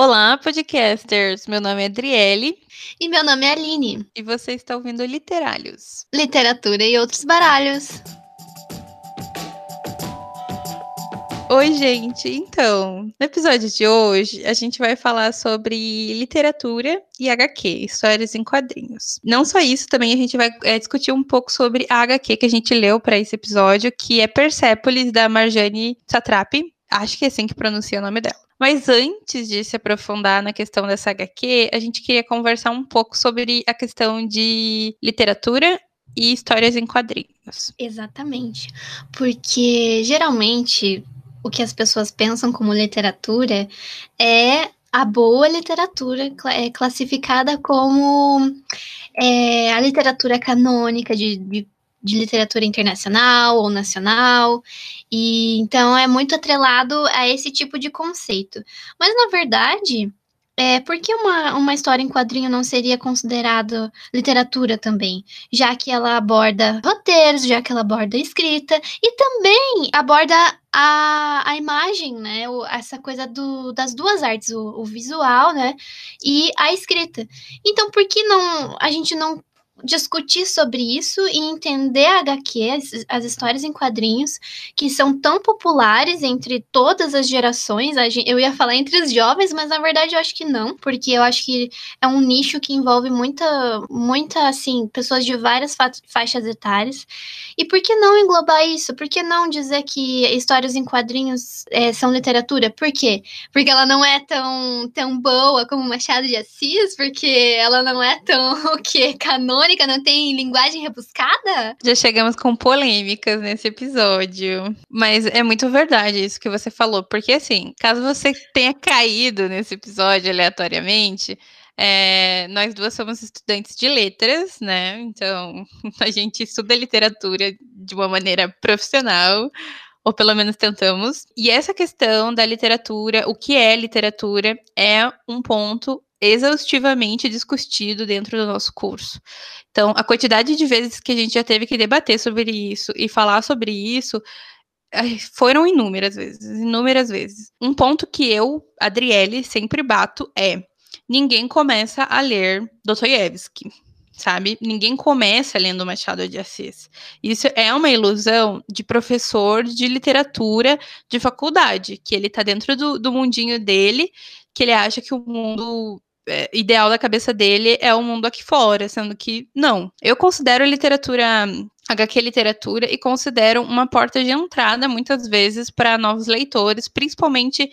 Olá, podcasters! Meu nome é Adriele. E meu nome é Aline. E você está ouvindo Literários. Literatura e outros baralhos. Oi, gente! Então, no episódio de hoje, a gente vai falar sobre literatura e HQ, histórias em quadrinhos. Não só isso, também a gente vai é, discutir um pouco sobre a HQ que a gente leu para esse episódio, que é Persepolis, da Marjane Satrapi. Acho que é assim que pronuncia o nome dela. Mas antes de se aprofundar na questão dessa HQ, a gente queria conversar um pouco sobre a questão de literatura e histórias em quadrinhos. Exatamente. Porque geralmente o que as pessoas pensam como literatura é a boa literatura é classificada como é, a literatura canônica de, de de literatura internacional ou nacional, e então é muito atrelado a esse tipo de conceito. Mas na verdade, é, por que uma, uma história em quadrinho não seria considerada literatura também? Já que ela aborda roteiros, já que ela aborda escrita e também aborda a, a imagem, né? O, essa coisa do, das duas artes, o, o, visual, né? E a escrita. Então, por que não a gente não discutir sobre isso e entender a HQ, as, as, histórias em quadrinhos, que são tão populares entre todas as gerações. Eu ia falar entre os jovens, mas na verdade eu acho que não, porque eu acho que é um nicho que envolve muita, muita assim, pessoas de várias fa faixas etárias. E por que não englobar isso? Por que não dizer que histórias em quadrinhos é, são literatura? Por quê? Porque ela não é tão, tão boa como Machado de Assis, porque ela não é tão o que canônica Mônica não tem linguagem rebuscada? Já chegamos com polêmicas nesse episódio. Mas é muito verdade isso que você falou. Porque, assim, caso você tenha caído nesse episódio aleatoriamente, é, nós duas somos estudantes de letras, né? Então, a gente estuda literatura de uma maneira profissional, ou pelo menos tentamos. E essa questão da literatura, o que é literatura, é um ponto exaustivamente discutido dentro do nosso curso. Então, a quantidade de vezes que a gente já teve que debater sobre isso e falar sobre isso foram inúmeras vezes, inúmeras vezes. Um ponto que eu, Adriele, sempre bato é: ninguém começa a ler Dostoiévski, sabe? Ninguém começa lendo Machado de Assis. Isso é uma ilusão de professor de literatura de faculdade, que ele tá dentro do, do mundinho dele, que ele acha que o mundo ideal da cabeça dele é o mundo aqui fora, sendo que não. Eu considero literatura HQ literatura e considero uma porta de entrada muitas vezes para novos leitores, principalmente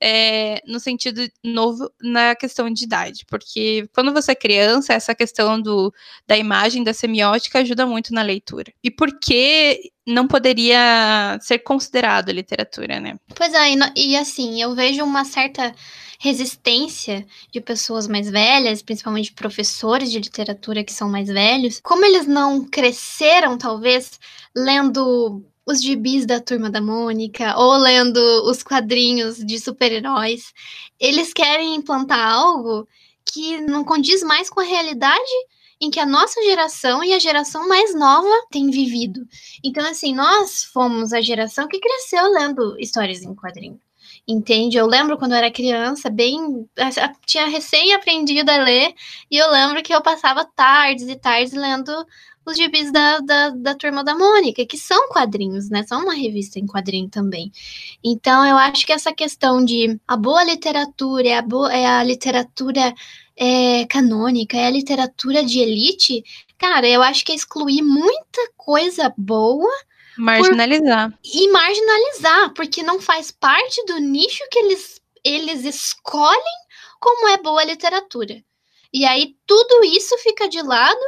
é, no sentido novo na questão de idade, porque quando você é criança, essa questão do, da imagem, da semiótica ajuda muito na leitura. E por que não poderia ser considerado literatura, né? Pois é, e, e assim, eu vejo uma certa resistência de pessoas mais velhas, principalmente professores de literatura que são mais velhos, como eles não cresceram, talvez, lendo os gibis da Turma da Mônica ou lendo os quadrinhos de super-heróis, eles querem implantar algo que não condiz mais com a realidade em que a nossa geração e a geração mais nova tem vivido. Então, assim, nós fomos a geração que cresceu lendo histórias em quadrinhos entende? Eu lembro quando eu era criança, bem. Tinha recém aprendido a ler, e eu lembro que eu passava tardes e tardes lendo os gibis da, da, da Turma da Mônica, que são quadrinhos, né? São uma revista em quadrinho também. Então, eu acho que essa questão de a boa literatura é a, boa, é a literatura é, canônica, é a literatura de elite, cara, eu acho que é excluir muita coisa boa Marginalizar. Por... E marginalizar, porque não faz parte do nicho que eles, eles escolhem como é boa literatura. E aí tudo isso fica de lado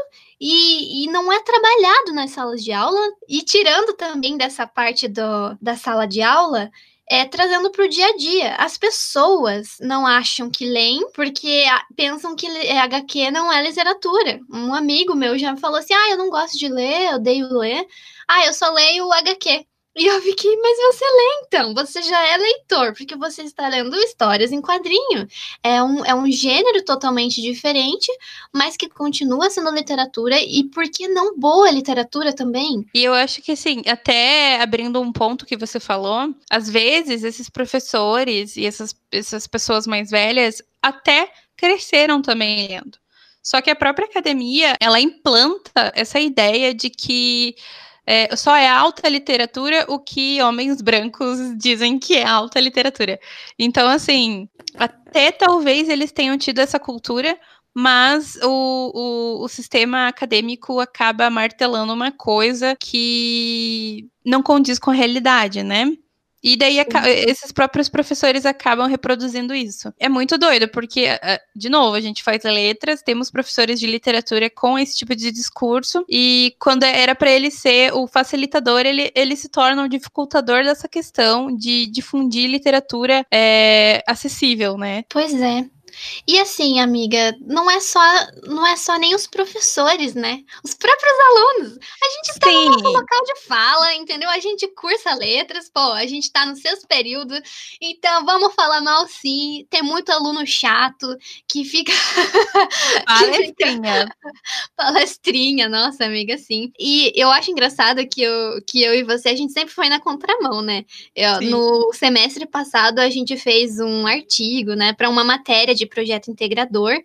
e, e não é trabalhado nas salas de aula. E tirando também dessa parte do, da sala de aula, é, trazendo para o dia a dia. As pessoas não acham que leem porque pensam que HQ não é literatura. Um amigo meu já falou assim: ah, eu não gosto de ler, eu odeio ler. Ah, eu só leio o HQ. E eu fiquei, mas você lê então, você já é leitor, porque você está lendo histórias em quadrinho. É um, é um gênero totalmente diferente, mas que continua sendo literatura, e por que não boa literatura também? E eu acho que, assim, até abrindo um ponto que você falou, às vezes esses professores e essas, essas pessoas mais velhas até cresceram também lendo. Só que a própria academia, ela implanta essa ideia de que é, só é alta literatura o que homens brancos dizem que é alta literatura. Então, assim, até talvez eles tenham tido essa cultura, mas o, o, o, sistema acadêmico acaba martelando uma coisa que não condiz com a realidade, né? E daí esses próprios professores acabam reproduzindo isso. É muito doido, porque, de novo, a gente faz letras, temos professores de literatura com esse tipo de discurso, e quando era para ele ser o facilitador, ele, ele se torna o dificultador dessa questão de difundir literatura é, acessível, né? Pois é. E assim, amiga, não é só não é só nem os professores, né? Os próprios alunos. A gente está no nosso local de fala, entendeu? A gente cursa letras, pô, a gente está nos seus períodos. Então, vamos falar mal sim. Tem muito aluno chato que fica palestrinha. palestrinha, nossa, amiga, sim. E eu acho engraçado que eu, que eu e você a gente sempre foi na contramão, né? Eu, no semestre passado a gente fez um artigo, né, para uma matéria de projeto integrador,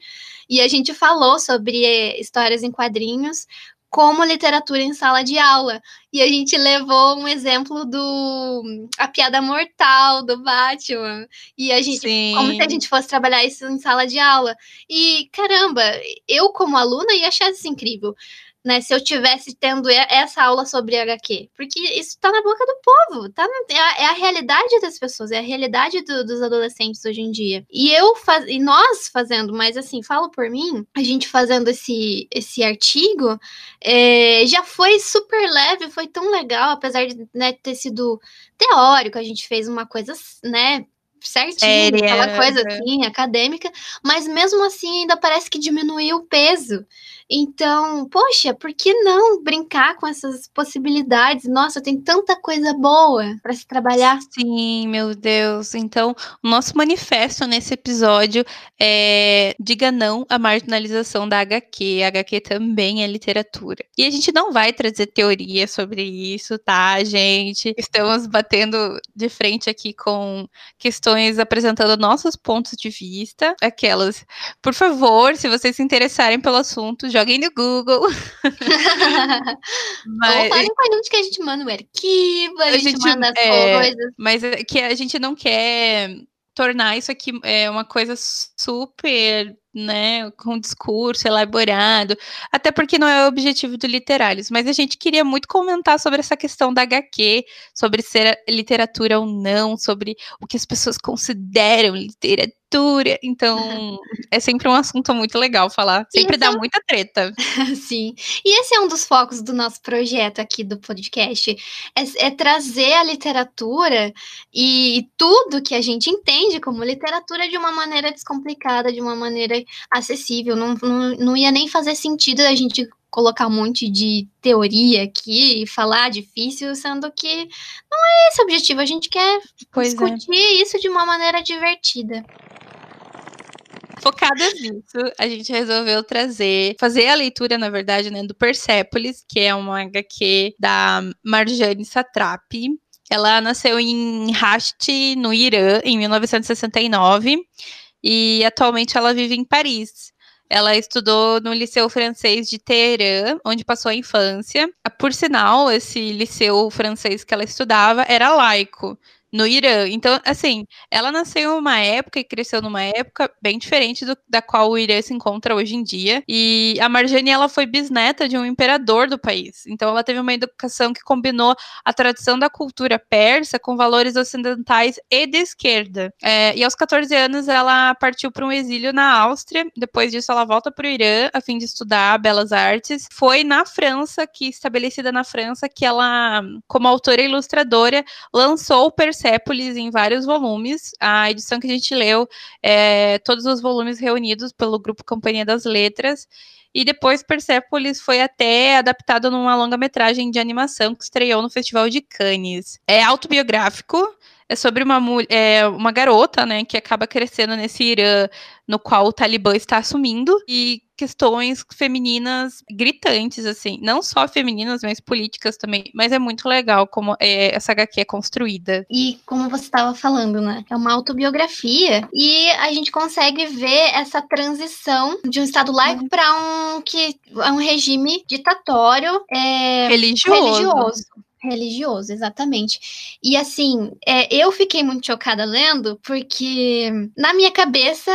e a gente falou sobre eh, histórias em quadrinhos como literatura em sala de aula. E a gente levou um exemplo do A Piada Mortal do Batman. E a gente, Sim. como se a gente fosse trabalhar isso em sala de aula. E caramba, eu como aluna ia achar isso incrível né, se eu tivesse tendo essa aula sobre HQ. Porque isso tá na boca do povo, tá? É a, é a realidade das pessoas, é a realidade do, dos adolescentes hoje em dia. E eu faz, e nós fazendo, mas assim, falo por mim, a gente fazendo esse, esse artigo, é, já foi super leve, foi tão legal, apesar de né, ter sido teórico, a gente fez uma coisa, né, certinho, aquela coisa assim, acadêmica, mas mesmo assim ainda parece que diminuiu o peso. Então, poxa, por que não brincar com essas possibilidades? Nossa, tem tanta coisa boa para se trabalhar. Sim, meu Deus. Então, o nosso manifesto nesse episódio é diga não à marginalização da HQ. A HQ também é literatura. E a gente não vai trazer teoria sobre isso, tá, gente? Estamos batendo de frente aqui com questões apresentando nossos pontos de vista, aquelas. Por favor, se vocês se interessarem pelo assunto, joguem no Google. mas, Ou falem com a gente que a gente manda o arquivo, a, a gente, gente, manda as é, coisas. Mas é que a gente não quer tornar isso aqui é, uma coisa super né, com discurso elaborado, até porque não é o objetivo do Literários, mas a gente queria muito comentar sobre essa questão da HQ, sobre ser literatura ou não, sobre o que as pessoas consideram literatura então é sempre um assunto muito legal falar. Sempre dá é... muita treta. Sim. E esse é um dos focos do nosso projeto aqui do podcast. É, é trazer a literatura e tudo que a gente entende como literatura de uma maneira descomplicada, de uma maneira acessível. Não, não, não ia nem fazer sentido a gente colocar um monte de teoria aqui e falar difícil, sendo que não é esse o objetivo. A gente quer pois é. discutir é. isso de uma maneira divertida focadas nisso, a gente resolveu trazer, fazer a leitura, na verdade, né, do Persepolis, que é uma HQ da Marjane Satrapi. Ela nasceu em Rasht, no Irã, em 1969, e atualmente ela vive em Paris. Ela estudou no Liceu Francês de Teherã, onde passou a infância. Por sinal, esse liceu francês que ela estudava era laico no Irã. Então, assim, ela nasceu em uma época e cresceu numa época bem diferente do, da qual o Irã se encontra hoje em dia. E a Marjane, ela foi bisneta de um imperador do país. Então, ela teve uma educação que combinou a tradição da cultura persa com valores ocidentais e de esquerda. É, e aos 14 anos, ela partiu para um exílio na Áustria. Depois disso, ela volta para o Irã a fim de estudar belas artes. Foi na França, que estabelecida na França, que ela, como autora e ilustradora, lançou o Persépolis em vários volumes. A edição que a gente leu é todos os volumes reunidos pelo grupo Companhia das Letras. E depois Persepolis foi até adaptado numa longa-metragem de animação que estreou no Festival de Cannes. É autobiográfico, é sobre uma, é, uma garota, né, que acaba crescendo nesse Irã no qual o Talibã está assumindo e questões femininas gritantes, assim, não só femininas, mas políticas também. Mas é muito legal como é, essa HQ é construída. E como você estava falando, né? É uma autobiografia e a gente consegue ver essa transição de um estado laico uhum. para um que é um regime ditatório é, religioso. religioso religioso, exatamente. E assim, é, eu fiquei muito chocada lendo, porque na minha cabeça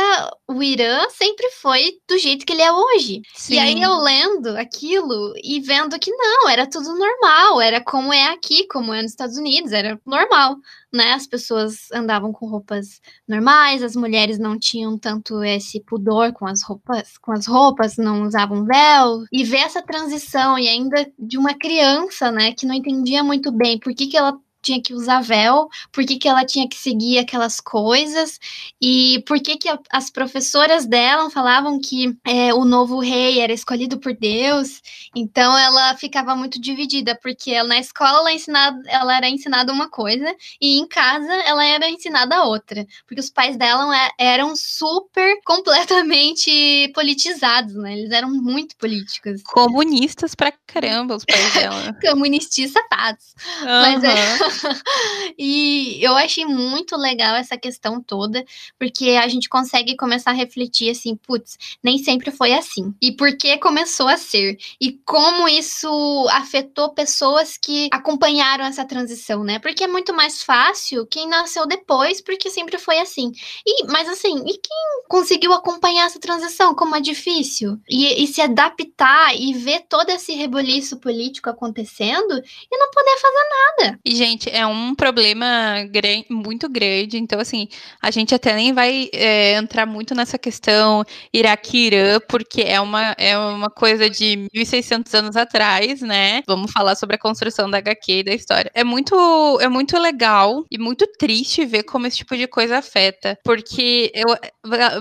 o Irã sempre foi do jeito que ele é hoje. Sim. E aí eu lendo aquilo e vendo que não, era tudo normal, era como é aqui, como é nos Estados Unidos, era normal né? As pessoas andavam com roupas normais, as mulheres não tinham tanto esse pudor com as roupas, com as roupas, não usavam véu. E ver essa transição e ainda de uma criança, né, que não entendia muito bem por que, que ela tinha que usar véu, por que, que ela tinha que seguir aquelas coisas, e por que, que a, as professoras dela falavam que é, o novo rei era escolhido por Deus. Então ela ficava muito dividida, porque ela, na escola ela, ensinada, ela era ensinada uma coisa, e em casa ela era ensinada outra. Porque os pais dela é, eram super completamente politizados, né? Eles eram muito políticos. Comunistas pra caramba, os pais dela. Comunistas sapados. Uhum. Mas é. e eu achei muito legal essa questão toda, porque a gente consegue começar a refletir assim, putz, nem sempre foi assim. E por que começou a ser? E como isso afetou pessoas que acompanharam essa transição, né? Porque é muito mais fácil quem nasceu depois, porque sempre foi assim. E, mas assim, e quem conseguiu acompanhar essa transição? Como é difícil? E, e se adaptar e ver todo esse reboliço político acontecendo e não poder fazer nada. E, gente, é um problema muito grande. Então, assim, a gente até nem vai é, entrar muito nessa questão Iraque-Irã, porque é uma, é uma coisa de 1.600 anos atrás, né? Vamos falar sobre a construção da HQ e da história. É muito, é muito legal e muito triste ver como esse tipo de coisa afeta. Porque eu,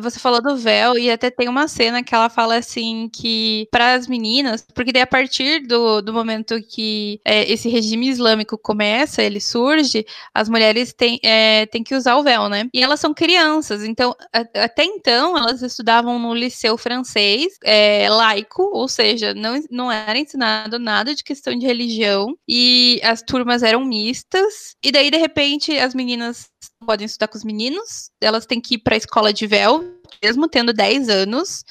você falou do véu e até tem uma cena que ela fala assim que para as meninas, porque daí a partir do, do momento que é, esse regime islâmico começa, ele surge, as mulheres têm, é, têm que usar o véu, né? E elas são crianças, então, a, até então, elas estudavam no liceu francês, é, laico, ou seja, não, não era ensinado nada de questão de religião, e as turmas eram mistas, e daí, de repente, as meninas podem estudar com os meninos, elas têm que ir para a escola de véu, mesmo tendo 10 anos,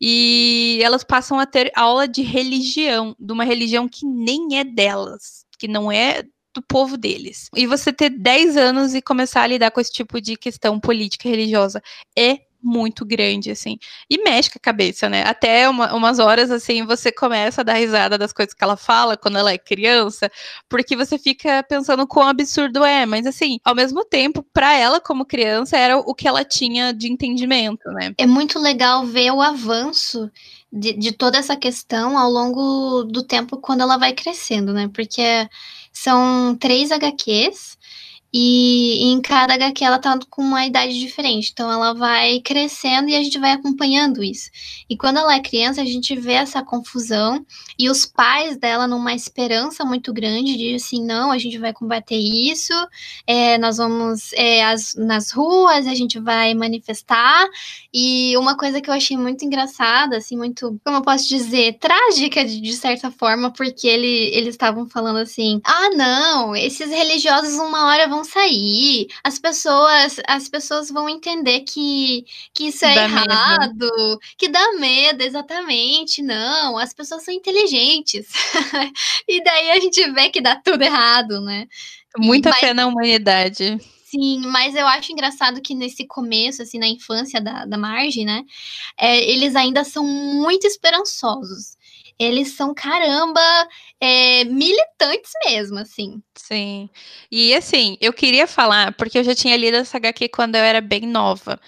e elas passam a ter aula de religião, de uma religião que nem é delas, que não é do povo deles. E você ter 10 anos e começar a lidar com esse tipo de questão política e religiosa é muito grande, assim. E mexe com a cabeça, né? Até uma, umas horas, assim, você começa a dar risada das coisas que ela fala quando ela é criança, porque você fica pensando quão absurdo é. Mas, assim, ao mesmo tempo, para ela, como criança, era o que ela tinha de entendimento, né? É muito legal ver o avanço de, de toda essa questão ao longo do tempo quando ela vai crescendo, né? Porque são três HQs e, em cada HQ ela tá com uma idade diferente. Então ela vai crescendo e a gente vai acompanhando isso. E quando ela é criança, a gente vê essa confusão e os pais dela numa esperança muito grande de assim, não, a gente vai combater isso, é, nós vamos é, as, nas ruas, a gente vai manifestar. E uma coisa que eu achei muito engraçada, assim, muito, como eu posso dizer, trágica de, de certa forma, porque ele, eles estavam falando assim: ah, não, esses religiosos uma hora vão sair, as pessoas, as pessoas vão entender que, que isso é dá errado, medo. que dá medo, exatamente. Não, as pessoas são inteligentes. e daí a gente vê que dá tudo errado, né? Muita Mas... fé na humanidade. Sim, mas eu acho engraçado que nesse começo, assim, na infância da, da Marge, né, é, eles ainda são muito esperançosos. Eles são caramba é, militantes mesmo, assim. Sim. E assim, eu queria falar, porque eu já tinha lido essa HQ quando eu era bem nova.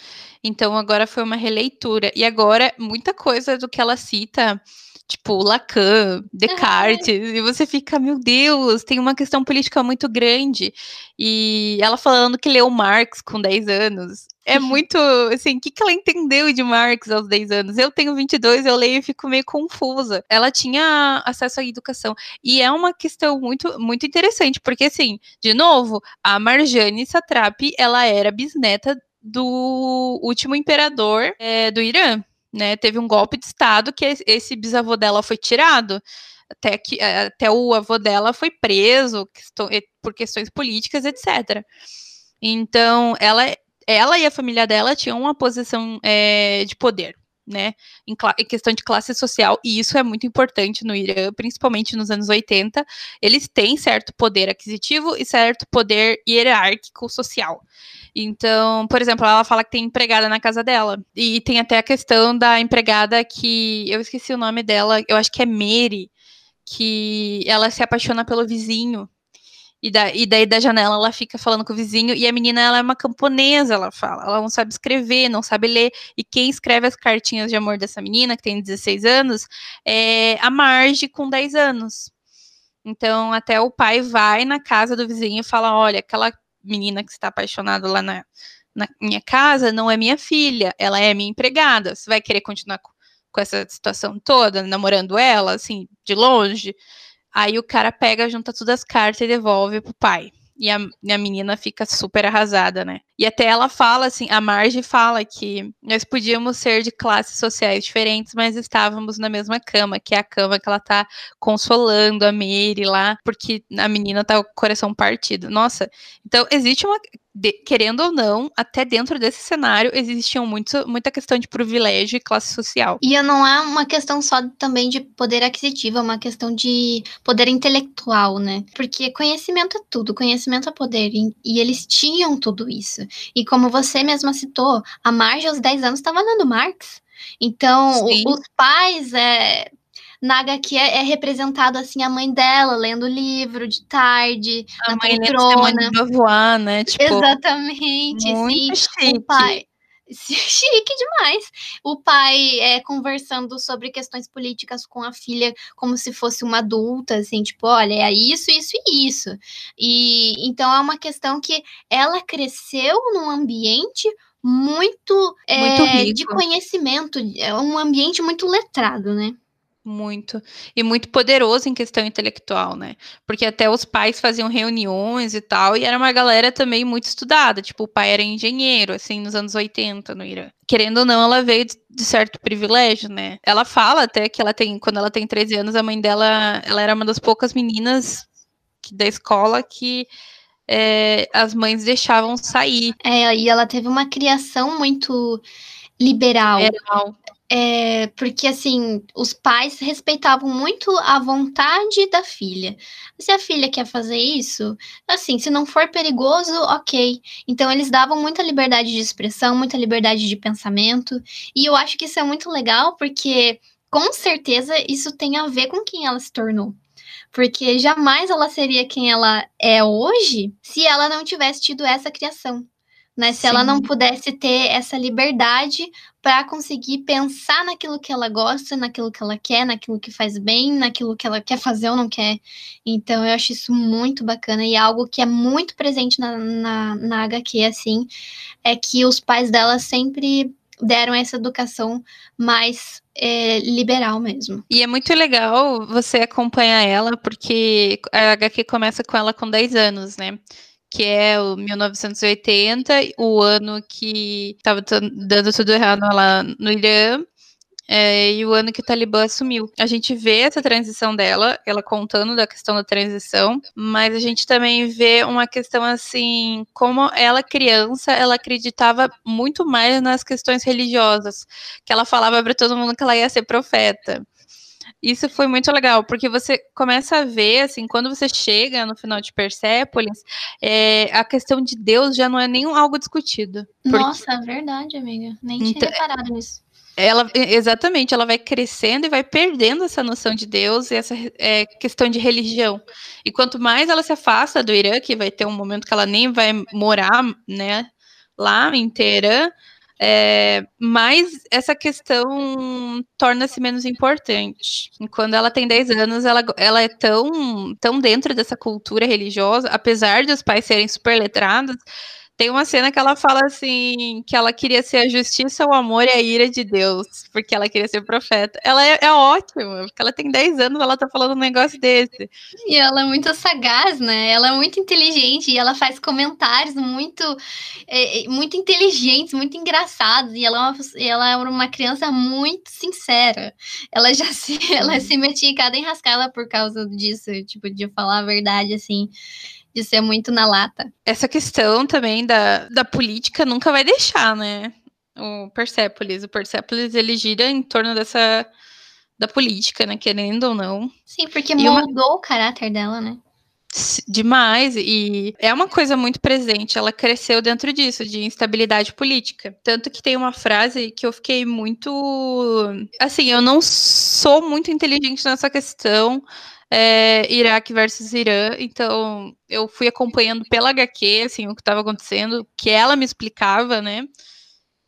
Então agora foi uma releitura. E agora, muita coisa do que ela cita tipo Lacan, Descartes, e você fica, meu Deus, tem uma questão política muito grande. E ela falando que leu Marx com 10 anos. É muito, assim, o que, que ela entendeu de Marx aos 10 anos? Eu tenho 22, eu leio e fico meio confusa. Ela tinha acesso à educação. E é uma questão muito, muito interessante, porque, assim, de novo, a Marjane Satrapi, ela era bisneta do último imperador é, do Irã né? Teve um golpe de Estado que esse bisavô dela foi tirado, até que eh, até o avô dela foi preso por questões políticas, etc. Então, ela, ela e a família dela tinham uma posição é, de poder, né, em, em, questão de classe social, e isso é muito importante no Irã, principalmente nos anos 80. Eles têm certo poder aquisitivo e certo poder hierárquico social. Então, por exemplo, ela fala que tem empregada na casa dela. E tem até a questão da empregada que. Eu esqueci o nome dela, eu acho que é Mary, que ela se apaixona pelo vizinho. E, da, e daí da janela ela fica falando com o vizinho, e a menina ela é uma camponesa, ela fala. Ela não sabe escrever, não sabe ler. E quem escreve as cartinhas de amor dessa menina, que tem 16 anos, é a Marge com 10 anos. Então, até o pai vai na casa do vizinho e fala: olha, aquela menina que está apaixonada lá na, na minha casa não é minha filha, ela é minha empregada. Você vai querer continuar com, com essa situação toda, namorando ela, assim, de longe? Aí o cara pega, junta todas as cartas e devolve pro pai. E a, e a menina fica super arrasada, né? E até ela fala assim, a Marge fala que nós podíamos ser de classes sociais diferentes, mas estávamos na mesma cama, que é a cama que ela tá consolando a Mary lá, porque a menina tá com o coração partido. Nossa, então existe uma de, querendo ou não, até dentro desse cenário existiam muito, muita questão de privilégio e classe social. E não é uma questão só também de poder aquisitivo, é uma questão de poder intelectual, né? Porque conhecimento é tudo, conhecimento é poder, e, e eles tinham tudo isso. E como você mesma citou, a Marge aos 10 anos estava lendo Marx. Então, o, os pais é, na HQ é, é representado assim a mãe dela lendo o livro de tarde, a na mãe poltrona. De voar, né? Tipo, Exatamente, muito sim. Chique. O pai chique demais. O pai é, conversando sobre questões políticas com a filha como se fosse uma adulta, assim, tipo, olha, é isso, isso e isso. E então é uma questão que ela cresceu num ambiente muito, muito é, de conhecimento, é um ambiente muito letrado, né? Muito. E muito poderoso em questão intelectual, né? Porque até os pais faziam reuniões e tal, e era uma galera também muito estudada. Tipo, o pai era engenheiro, assim, nos anos 80 no Irã. Querendo ou não, ela veio de certo privilégio, né? Ela fala até que ela tem, quando ela tem 13 anos, a mãe dela, ela era uma das poucas meninas da escola que é, as mães deixavam sair. É, e ela teve uma criação muito liberal. liberal. É, porque assim, os pais respeitavam muito a vontade da filha. Se a filha quer fazer isso, assim, se não for perigoso, ok. Então eles davam muita liberdade de expressão, muita liberdade de pensamento. E eu acho que isso é muito legal, porque com certeza isso tem a ver com quem ela se tornou. Porque jamais ela seria quem ela é hoje se ela não tivesse tido essa criação né? Se Sim. ela não pudesse ter essa liberdade para conseguir pensar naquilo que ela gosta, naquilo que ela quer, naquilo que faz bem, naquilo que ela quer fazer ou não quer. Então eu acho isso muito bacana e algo que é muito presente na, na, na HQ, assim, é que os pais dela sempre deram essa educação mais é, liberal mesmo. E é muito legal você acompanhar ela, porque a HQ começa com ela com 10 anos, né? Que é o 1980, o ano que estava dando tudo errado lá no Irã, é, e o ano que o Talibã assumiu. A gente vê essa transição dela, ela contando da questão da transição, mas a gente também vê uma questão assim, como ela criança, ela acreditava muito mais nas questões religiosas, que ela falava para todo mundo que ela ia ser profeta. Isso foi muito legal, porque você começa a ver, assim, quando você chega no final de Persépolis, é, a questão de Deus já não é nem algo discutido. Porque... Nossa, é verdade, amiga. Nem tinha então, reparado nisso. ela exatamente, ela vai crescendo e vai perdendo essa noção de Deus e essa é, questão de religião. E quanto mais ela se afasta do Irã, que vai ter um momento que ela nem vai morar, né, lá em Teherã, é, mas essa questão torna-se menos importante. Quando ela tem 10 anos, ela, ela é tão, tão dentro dessa cultura religiosa, apesar de os pais serem super letrados, tem uma cena que ela fala assim, que ela queria ser a justiça, o amor e a ira de Deus, porque ela queria ser profeta. Ela é, é ótima, porque ela tem 10 anos, ela tá falando um negócio desse. E ela é muito sagaz, né? Ela é muito inteligente e ela faz comentários muito, é, é muito inteligentes, muito engraçados. E ela é, uma, ela é uma criança muito sincera. Ela já se, ela se metia em cada enrascada por causa disso, tipo, de falar a verdade, assim de ser muito na lata. Essa questão também da, da política nunca vai deixar, né? O Persepolis. O Persepolis, ele gira em torno dessa da política, né? Querendo ou não. Sim, porque moldou uma... o caráter dela, né? Demais, e é uma coisa muito presente. Ela cresceu dentro disso, de instabilidade política. Tanto que tem uma frase que eu fiquei muito. Assim, eu não sou muito inteligente nessa questão é, Iraque versus Irã. Então, eu fui acompanhando pela HQ, assim, o que estava acontecendo, que ela me explicava, né?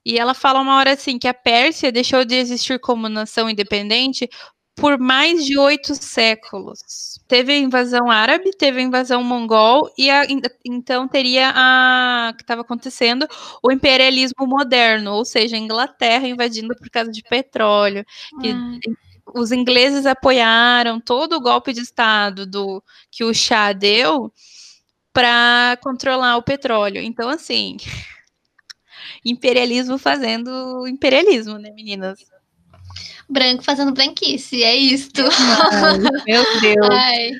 E ela fala uma hora assim que a Pérsia deixou de existir como nação independente por mais de oito séculos. Teve a invasão árabe, teve a invasão mongol e a, então teria a que estava acontecendo o imperialismo moderno, ou seja, a Inglaterra invadindo por causa de petróleo. Que, os ingleses apoiaram todo o golpe de Estado do que o chá deu para controlar o petróleo. Então, assim, imperialismo fazendo imperialismo, né, meninas? Branco fazendo branquice, é isto. Meu Deus. Ai.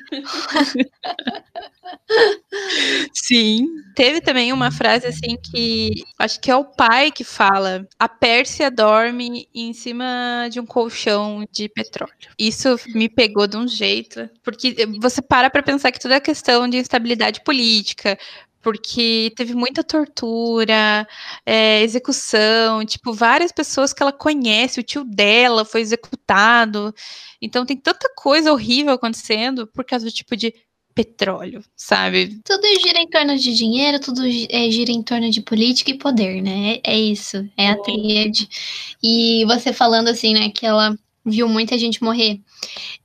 Sim. Teve também uma frase assim que acho que é o pai que fala: a Pérsia dorme em cima de um colchão de petróleo. Isso me pegou de um jeito, porque você para para pensar que toda a questão de instabilidade política, porque teve muita tortura, é, execução, tipo, várias pessoas que ela conhece, o tio dela foi executado. Então tem tanta coisa horrível acontecendo por causa do tipo de petróleo, sabe? Tudo gira em torno de dinheiro, tudo é, gira em torno de política e poder, né? É, é isso, é a tríade. E você falando assim, né, que ela viu muita gente morrer.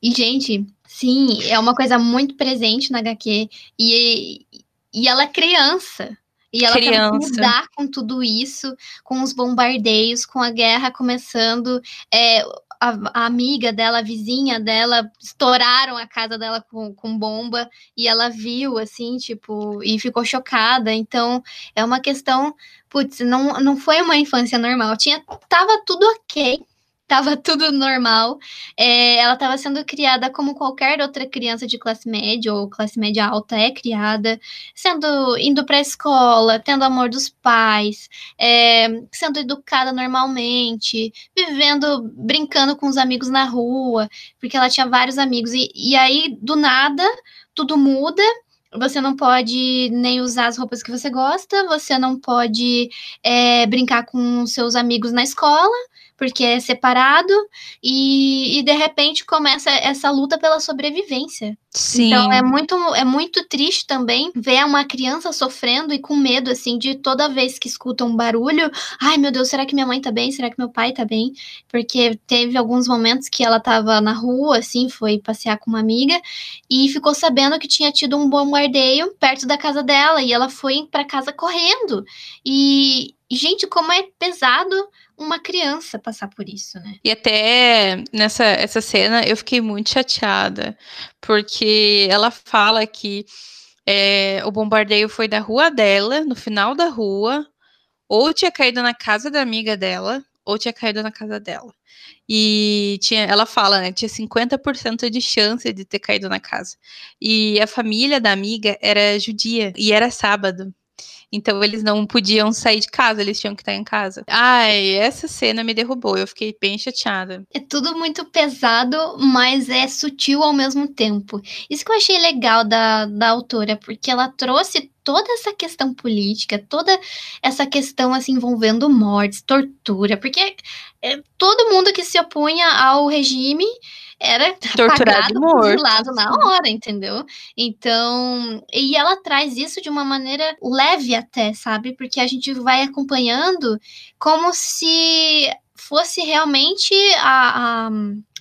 E, gente, sim, é uma coisa muito presente na HQ. E, e ela é criança. E ela criança. tem que lidar com tudo isso, com os bombardeios, com a guerra começando. É, a, a, amiga dela, a vizinha dela, estouraram a casa dela com, com bomba e ela viu, assim, tipo, e ficou chocada. Então, é uma questão, putz, não, não foi uma infância normal. Tinha, tava tudo ok, estava tudo normal. É, ela estava sendo criada como qualquer outra criança de classe média ou classe média alta é criada, sendo indo para a escola, tendo amor dos pais, é, sendo educada normalmente, vivendo, brincando com os amigos na rua, porque ela tinha vários amigos. E, e aí, do nada, tudo muda você não pode nem usar as roupas que você gosta, você não pode é, brincar com seus amigos na escola, porque é separado, e, e de repente começa essa luta pela sobrevivência. Sim. Então é muito, é muito triste também ver uma criança sofrendo e com medo, assim, de toda vez que escuta um barulho, ai meu Deus, será que minha mãe tá bem? Será que meu pai tá bem? Porque teve alguns momentos que ela tava na rua, assim, foi passear com uma amiga, e ficou sabendo que tinha tido um bombardeio perto da casa dela, e ela foi para casa correndo. E, gente, como é pesado uma criança passar por isso, né? E até nessa essa cena eu fiquei muito chateada, porque ela fala que é, o bombardeio foi da rua dela, no final da rua, ou tinha caído na casa da amiga dela, ou tinha caído na casa dela. E tinha, ela fala, né, tinha 50% de chance de ter caído na casa. E a família da amiga era judia, e era sábado. Então eles não podiam sair de casa, eles tinham que estar em casa. Ai, essa cena me derrubou, eu fiquei bem chateada. É tudo muito pesado, mas é sutil ao mesmo tempo. Isso que eu achei legal da, da autora, porque ela trouxe toda essa questão política, toda essa questão assim envolvendo mortes, tortura, porque é, todo mundo que se opunha ao regime era torturado morto. lado na hora, entendeu? Então, e ela traz isso de uma maneira leve até, sabe? Porque a gente vai acompanhando como se fosse realmente a, a,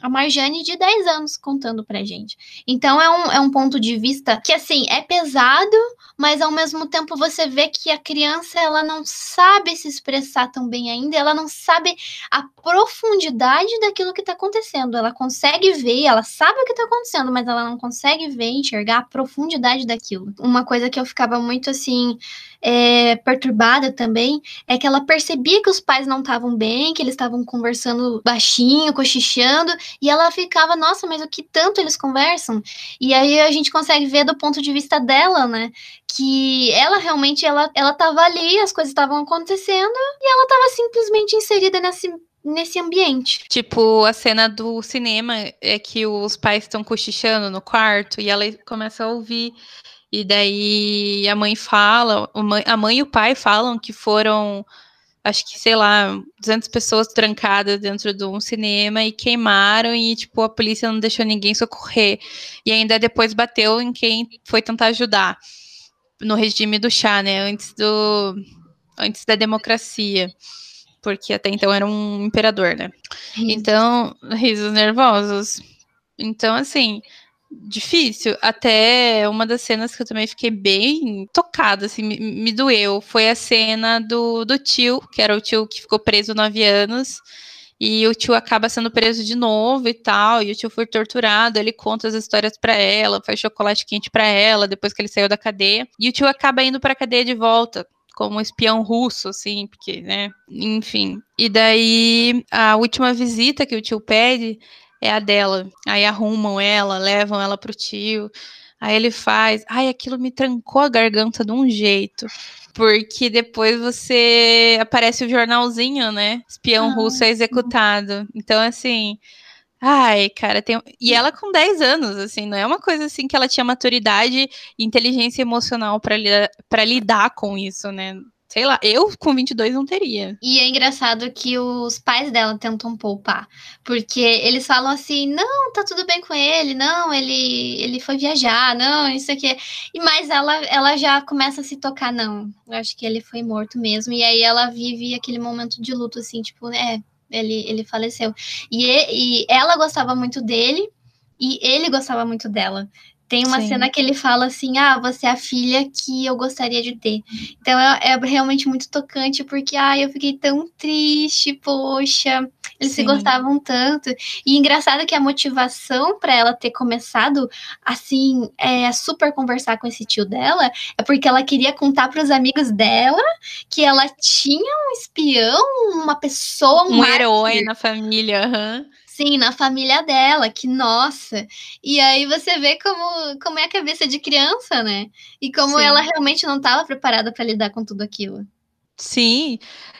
a Marjane de 10 anos contando pra gente. Então é um, é um ponto de vista que, assim, é pesado, mas ao mesmo tempo você vê que a criança ela não sabe se expressar tão bem ainda, ela não sabe a profundidade daquilo que tá acontecendo. Ela consegue ver, ela sabe o que tá acontecendo, mas ela não consegue ver, enxergar a profundidade daquilo. Uma coisa que eu ficava muito assim é, perturbada também é que ela percebia que os pais não estavam bem, que eles estavam conversando baixinho, cochichando, e ela ficava, nossa, mas o que tanto eles conversam? E aí a gente consegue ver do ponto de vista dela, né? Que ela realmente ela, ela tava ali, as coisas estavam acontecendo, e ela tava simplesmente inserida nesse nesse ambiente. Tipo, a cena do cinema é que os pais estão cochichando no quarto e ela começa a ouvir e daí a mãe fala, a mãe e o pai falam que foram, acho que, sei lá, 200 pessoas trancadas dentro de um cinema e queimaram e, tipo, a polícia não deixou ninguém socorrer. E ainda depois bateu em quem foi tentar ajudar no regime do chá, né, antes do antes da democracia. Porque até então era um imperador, né? Então, risos nervosos. Então, assim, difícil. Até uma das cenas que eu também fiquei bem tocada, assim, me, me, doeu, foi a cena do, do tio, que era o tio que ficou preso nove anos. E o tio acaba sendo preso de novo e tal, e o tio foi torturado, ele conta as histórias para ela, faz chocolate quente para ela depois que ele saiu da cadeia. E o tio acaba indo para cadeia de volta, como um espião russo, assim, porque, né, enfim. E daí, a última visita que o tio pede é a dela. Aí arrumam ela, levam ela pro tio. Aí ele faz. Ai, aquilo me trancou a garganta de um jeito. Porque depois você aparece o jornalzinho, né? Espião ah, russo é executado. Então, assim. Ai, cara, tem. E ela com 10 anos, assim, não é uma coisa assim que ela tinha maturidade e inteligência emocional para lidar, lidar com isso, né? Sei lá, eu com 22 não teria. E é engraçado que os pais dela tentam poupar. Porque eles falam assim: não, tá tudo bem com ele, não, ele, ele foi viajar, não, isso aqui. E mais ela, ela já começa a se tocar, não. Eu acho que ele foi morto mesmo. E aí ela vive aquele momento de luto, assim, tipo, é, ele, ele faleceu. E, e ela gostava muito dele. E ele gostava muito dela. Tem uma Sim. cena que ele fala assim: Ah, você é a filha que eu gostaria de ter. Então é, é realmente muito tocante, porque ah, eu fiquei tão triste, poxa, eles Sim. se gostavam tanto. E engraçado que a motivação para ela ter começado assim, é, super conversar com esse tio dela, é porque ela queria contar para os amigos dela que ela tinha um espião, uma pessoa, um, um herói na família. Uhum. Sim, na família dela, que nossa. E aí você vê como, como é a cabeça de criança, né? E como Sim. ela realmente não estava preparada para lidar com tudo aquilo. Sim,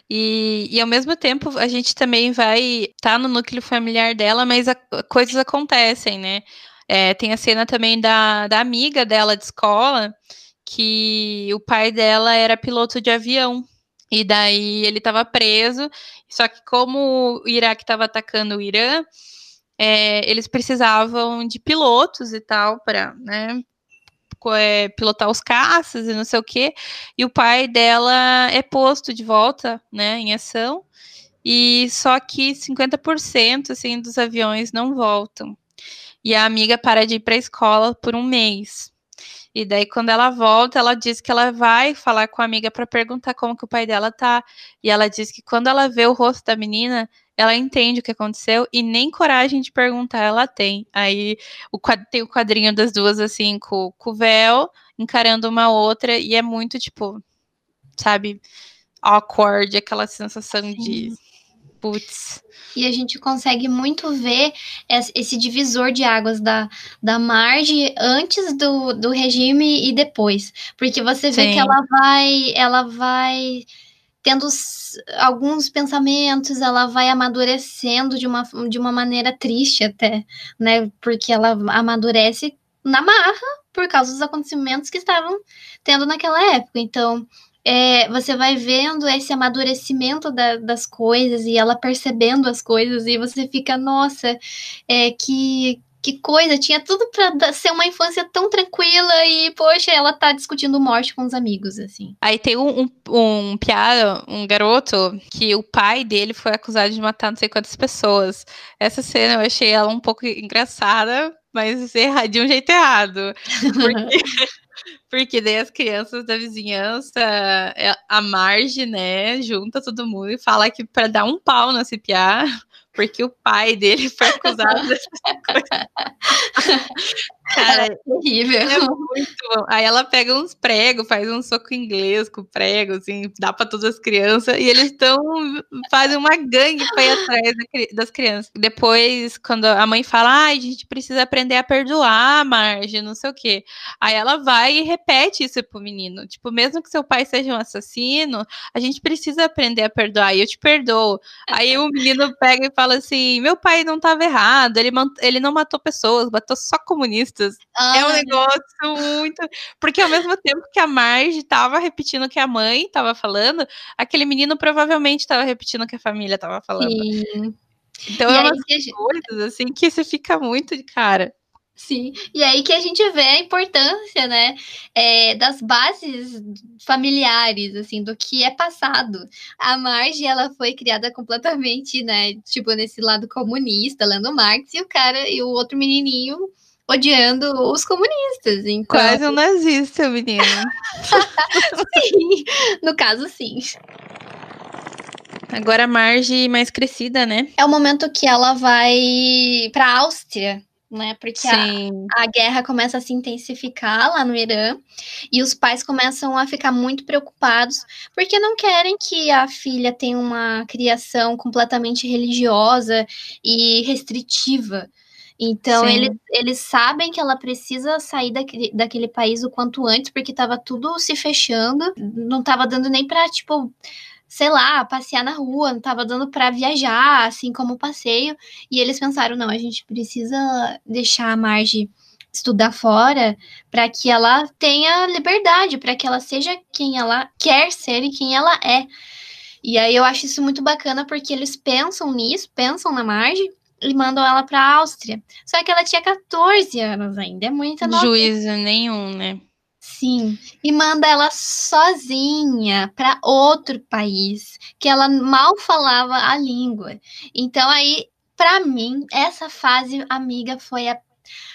e, e ao mesmo tempo a gente também vai estar tá no núcleo familiar dela, mas a, coisas acontecem, né? É, tem a cena também da, da amiga dela de escola, que o pai dela era piloto de avião. E daí ele estava preso, só que como o Iraque estava atacando o Irã, é, eles precisavam de pilotos e tal para, né, é, pilotar os caças e não sei o quê. E o pai dela é posto de volta, né, em ação. E só que 50% assim dos aviões não voltam. E a amiga para de ir para a escola por um mês. E daí, quando ela volta, ela diz que ela vai falar com a amiga para perguntar como que o pai dela tá. E ela diz que quando ela vê o rosto da menina, ela entende o que aconteceu e nem coragem de perguntar ela tem. Aí o tem o quadrinho das duas, assim, com, com o véu, encarando uma outra, e é muito, tipo, sabe, awkward, aquela sensação Sim. de putz. E a gente consegue muito ver esse divisor de águas da, da Marge antes do, do regime e depois. Porque você vê Sim. que ela vai, ela vai tendo alguns pensamentos, ela vai amadurecendo de uma, de uma maneira triste até, né? Porque ela amadurece na marra por causa dos acontecimentos que estavam tendo naquela época. Então, é, você vai vendo esse amadurecimento da, das coisas e ela percebendo as coisas e você fica, nossa, é, que, que coisa, tinha tudo para ser uma infância tão tranquila e, poxa, ela tá discutindo morte com os amigos, assim. Aí tem um, um, um piada, um garoto, que o pai dele foi acusado de matar não sei quantas pessoas. Essa cena eu achei ela um pouco engraçada, mas de um jeito errado. Porque Porque daí as crianças da vizinhança, é, a Marge, né, junta todo mundo e fala que para dar um pau na CPA, porque o pai dele foi acusado dessas coisas. Cara, é terrível. É muito bom. Aí ela pega uns pregos, faz um soco inglês com prego, assim, dá para todas as crianças, e eles estão fazem uma gangue para ir atrás das crianças. Depois, quando a mãe fala, ah, a gente precisa aprender a perdoar, Marge, não sei o quê. Aí ela vai e repete isso pro menino. Tipo, mesmo que seu pai seja um assassino, a gente precisa aprender a perdoar, e eu te perdoo. Aí o menino pega e fala assim: meu pai não estava errado, ele, ele não matou pessoas, matou só ah, é um negócio muito. Porque ao mesmo tempo que a Marge estava repetindo o que a mãe estava falando, aquele menino provavelmente estava repetindo o que a família estava falando. Sim. Então e é umas gente... coisas assim que você fica muito de cara. Sim, e aí que a gente vê a importância, né, é, das bases familiares, assim, do que é passado. A Marge, ela foi criada completamente, né, tipo, nesse lado comunista, lendo Marx, e o cara, e o outro menininho odiando os comunistas. Então... Quase um nazista, menino. sim, no caso, sim. Agora a Marge mais crescida, né? É o momento que ela vai para a Áustria, né? Porque a, a, guerra começa a se intensificar lá no Irã e os pais começam a ficar muito preocupados porque não querem que a filha tenha uma criação completamente religiosa e restritiva. Então, eles, eles sabem que ela precisa sair daquele, daquele país o quanto antes, porque estava tudo se fechando, não estava dando nem para, tipo, sei lá, passear na rua, não estava dando para viajar, assim como passeio. E eles pensaram: não, a gente precisa deixar a Marge estudar fora para que ela tenha liberdade, para que ela seja quem ela quer ser e quem ela é. E aí eu acho isso muito bacana porque eles pensam nisso, pensam na Marge e mandam ela para a Áustria. Só que ela tinha 14 anos ainda, é muita nova. Juízo nenhum, né? Sim, e manda ela sozinha para outro país, que ela mal falava a língua. Então aí, para mim, essa fase amiga foi a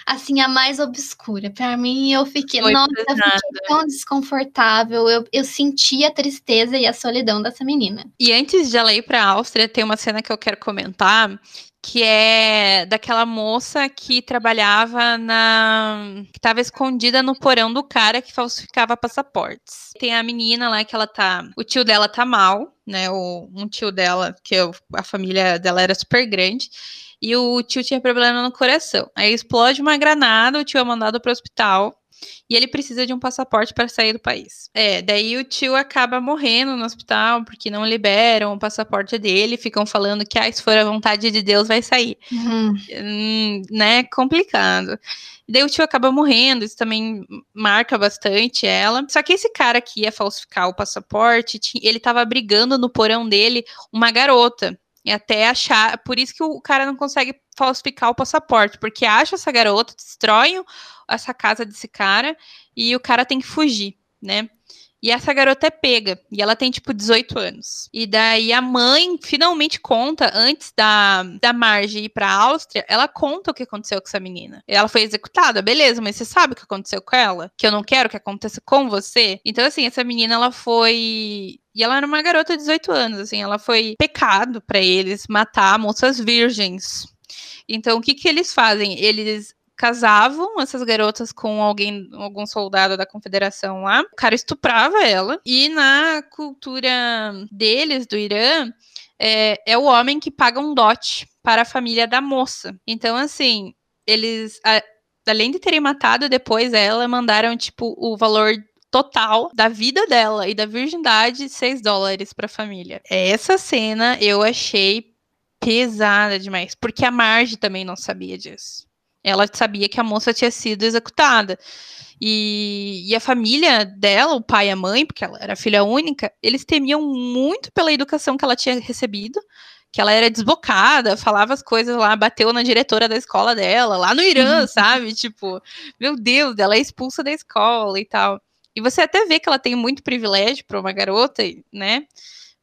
assim, a mais obscura. Para mim, eu fiquei, Foi nossa, eu fiquei tão desconfortável. Eu, eu senti a tristeza e a solidão dessa menina. E antes de ela ir para a Áustria, tem uma cena que eu quero comentar, que é daquela moça que trabalhava na. que estava escondida no porão do cara que falsificava passaportes. Tem a menina lá que ela tá. O tio dela tá mal, né? O, um tio dela, que eu, a família dela era super grande. E o tio tinha problema no coração. Aí explode uma granada, o tio é mandado para o hospital e ele precisa de um passaporte para sair do país. É, daí o tio acaba morrendo no hospital porque não liberam o passaporte dele, ficam falando que ah, se for a vontade de Deus vai sair. Uhum. Hum, né? Complicado. Daí o tio acaba morrendo, isso também marca bastante ela. Só que esse cara que ia falsificar o passaporte, ele tava brigando no porão dele uma garota. E até achar. Por isso que o cara não consegue falsificar o passaporte, porque acha essa garota, destrói essa casa desse cara e o cara tem que fugir, né? E essa garota é pega. E ela tem, tipo, 18 anos. E daí a mãe finalmente conta, antes da, da Marge ir pra Áustria, ela conta o que aconteceu com essa menina. Ela foi executada, beleza, mas você sabe o que aconteceu com ela? Que eu não quero que aconteça com você? Então, assim, essa menina, ela foi e ela era uma garota de 18 anos, assim, ela foi pecado para eles matar moças virgens. Então, o que que eles fazem? Eles casavam essas garotas com alguém, algum soldado da confederação lá. O cara estuprava ela. E na cultura deles, do Irã, é, é o homem que paga um dote para a família da moça. Então, assim, eles. A, além de terem matado depois ela, mandaram, tipo, o valor total da vida dela e da virgindade, 6 dólares para a família. Essa cena eu achei pesada demais, porque a Marge também não sabia disso. Ela sabia que a moça tinha sido executada. E, e, a família dela, o pai e a mãe, porque ela era filha única, eles temiam muito pela educação que ela tinha recebido, que ela era desbocada, falava as coisas lá, bateu na diretora da escola dela, lá no Irã, sabe? Tipo, meu Deus, ela é expulsa da escola e tal. E você até vê que ela tem muito privilégio para uma garota, né?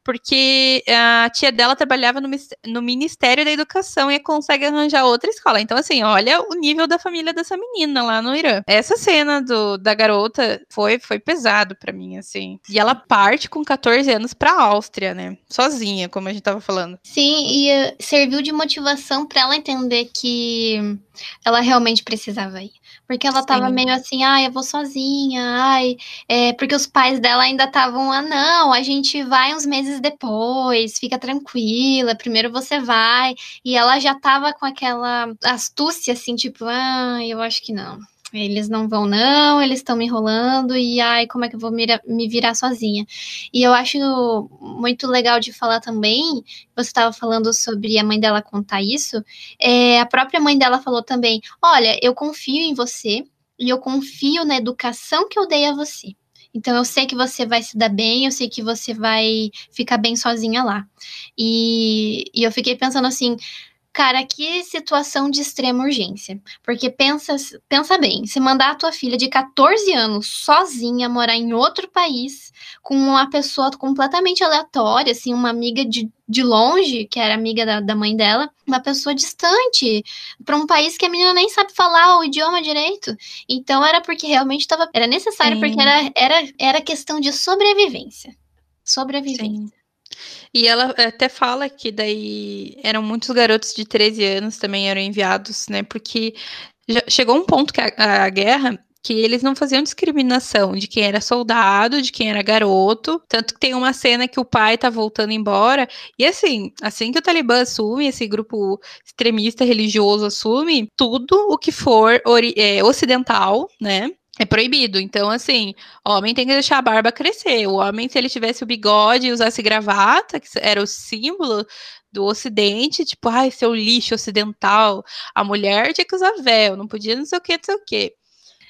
Porque a tia dela trabalhava no, no, Ministério da Educação e consegue arranjar outra escola. Então, assim, olha o nível da família dessa menina lá no Irã. Essa cena do, da garota foi, foi pesado para mim, assim. E ela parte com 14 anos pra Áustria, né? Sozinha, como a gente tava falando. Sim, e uh, serviu de motivação para ela entender que ela realmente precisava ir. Porque ela tava Sim. meio assim, ai, eu vou sozinha, ai, é, porque os pais dela ainda estavam, ah, não, a gente vai uns meses depois, fica tranquila, primeiro você vai. E ela já tava com aquela astúcia, assim, tipo, ah, eu acho que não. Eles não vão, não, eles estão me enrolando, e ai, como é que eu vou me, virar sozinha? E eu acho muito legal de falar também, você estava falando sobre a mãe dela contar isso, é, a própria mãe dela falou também: olha, eu confio em você e eu confio na educação que eu dei a você. Então eu sei que você vai se dar bem, eu sei que você vai ficar bem sozinha lá. E, e eu fiquei pensando assim, Cara, que situação de extrema urgência. Porque pensa, pensa bem, se mandar a tua filha de 14 anos sozinha morar em outro país, com uma pessoa completamente aleatória, assim, uma amiga de, de longe, que era amiga da, da mãe dela, uma pessoa distante, para um país que a menina nem sabe falar o idioma direito. Então era porque realmente estava. Era necessário, Sim. porque era, era, era questão de sobrevivência. Sobrevivência. Sim. E ela até fala que daí eram muitos garotos de 13 anos também eram enviados, né? Porque chegou um ponto que a, a guerra que eles não faziam discriminação de quem era soldado, de quem era garoto. Tanto que tem uma cena que o pai tá voltando embora. E assim, assim que o Talibã assume, esse grupo extremista religioso assume, tudo o que for é, ocidental, né? É proibido. Então, assim, homem tem que deixar a barba crescer. O homem, se ele tivesse o bigode e usasse gravata, que era o símbolo do ocidente, tipo, ai, seu lixo ocidental. A mulher tinha que usar véu, não podia não sei o que, não sei o que.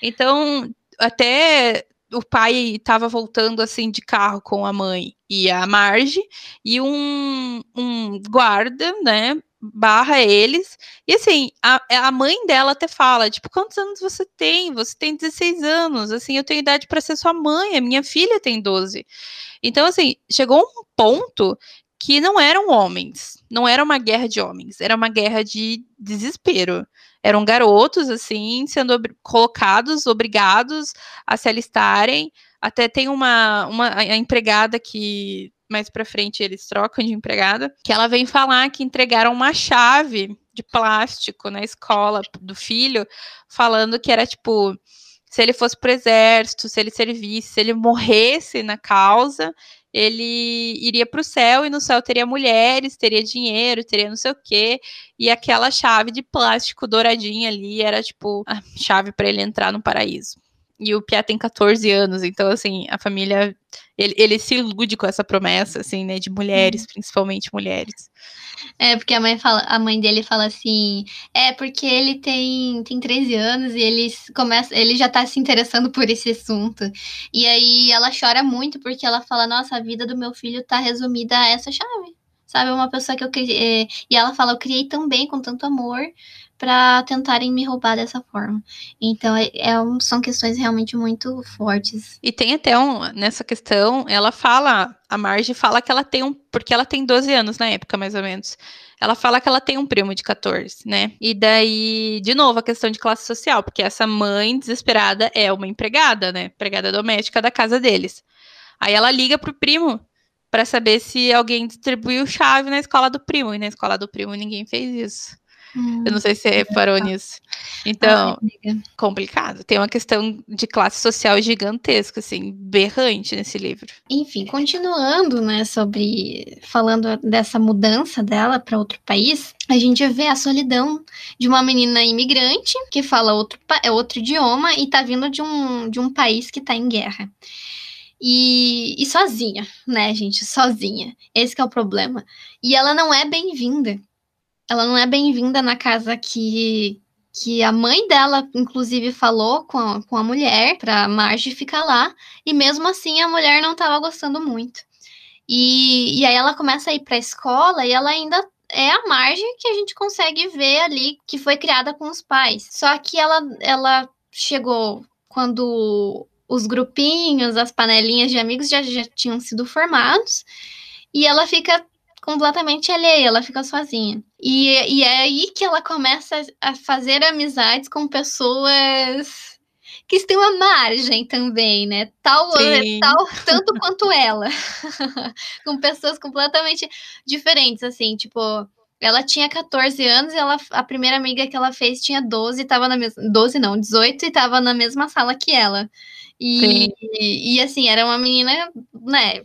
Então, até o pai estava voltando assim de carro com a mãe e a Marge, e um, um guarda, né, barra eles. E assim, a, a mãe dela até fala, tipo, quantos anos você tem? Você tem 16 anos, assim, eu tenho idade para ser sua mãe, a minha filha tem 12. Então, assim, chegou um ponto que não eram homens, não era uma guerra de homens, era uma guerra de desespero. Eram garotos, assim, sendo ob colocados, obrigados a se alistarem. Até tem uma, uma a empregada que mais pra frente eles trocam de empregada, que ela vem falar que entregaram uma chave de plástico na escola do filho, falando que era tipo, se ele fosse pro exército, se ele servisse, se ele morresse na causa, ele iria para o céu e no céu teria mulheres, teria dinheiro, teria não sei o quê. E aquela chave de plástico douradinha ali era tipo a chave para ele entrar no paraíso. E o Pia tem 14 anos, então, assim, a família. Ele, ele se ilude com essa promessa, assim, né? De mulheres, uhum. principalmente mulheres. É, porque a mãe, fala, a mãe dele fala assim: é porque ele tem, tem 13 anos e ele, começa, ele já tá se interessando por esse assunto. E aí ela chora muito porque ela fala: nossa, a vida do meu filho tá resumida a essa chave. Sabe, uma pessoa que eu criei. É, e ela fala: eu criei tão bem, com tanto amor, para tentarem me roubar dessa forma. Então, é, é, são questões realmente muito fortes. E tem até um, nessa questão, ela fala, a Marge fala que ela tem um, porque ela tem 12 anos na época, mais ou menos. Ela fala que ela tem um primo de 14, né? E daí, de novo, a questão de classe social, porque essa mãe desesperada é uma empregada, né? Empregada doméstica da casa deles. Aí ela liga pro primo para saber se alguém distribuiu chave na escola do primo. E na escola do primo ninguém fez isso. Hum, eu não sei se você reparou nisso. Então, Ai, complicado. Tem uma questão de classe social gigantesca, assim, berrante nesse livro. Enfim, continuando, né, sobre falando dessa mudança dela para outro país, a gente vê a solidão de uma menina imigrante que fala outro, outro idioma e tá vindo de um, de um país que tá em guerra. E, e sozinha, né, gente? Sozinha. Esse é o problema. E ela não é bem-vinda ela não é bem-vinda na casa que, que a mãe dela, inclusive, falou com a, com a mulher pra Marge ficar lá, e mesmo assim a mulher não estava gostando muito. E, e aí ela começa a ir pra escola e ela ainda é a Marge que a gente consegue ver ali que foi criada com os pais. Só que ela, ela chegou quando os grupinhos, as panelinhas de amigos já, já tinham sido formados, e ela fica completamente alheia, ela fica sozinha. E, e é aí que ela começa a fazer amizades com pessoas que estão à margem também, né? Tal, tal tanto quanto ela. com pessoas completamente diferentes, assim, tipo, ela tinha 14 anos e ela, a primeira amiga que ela fez tinha 12 e tava na mesma. 12 não, 18 e tava na mesma sala que ela. E, e, e, assim, era uma menina, né,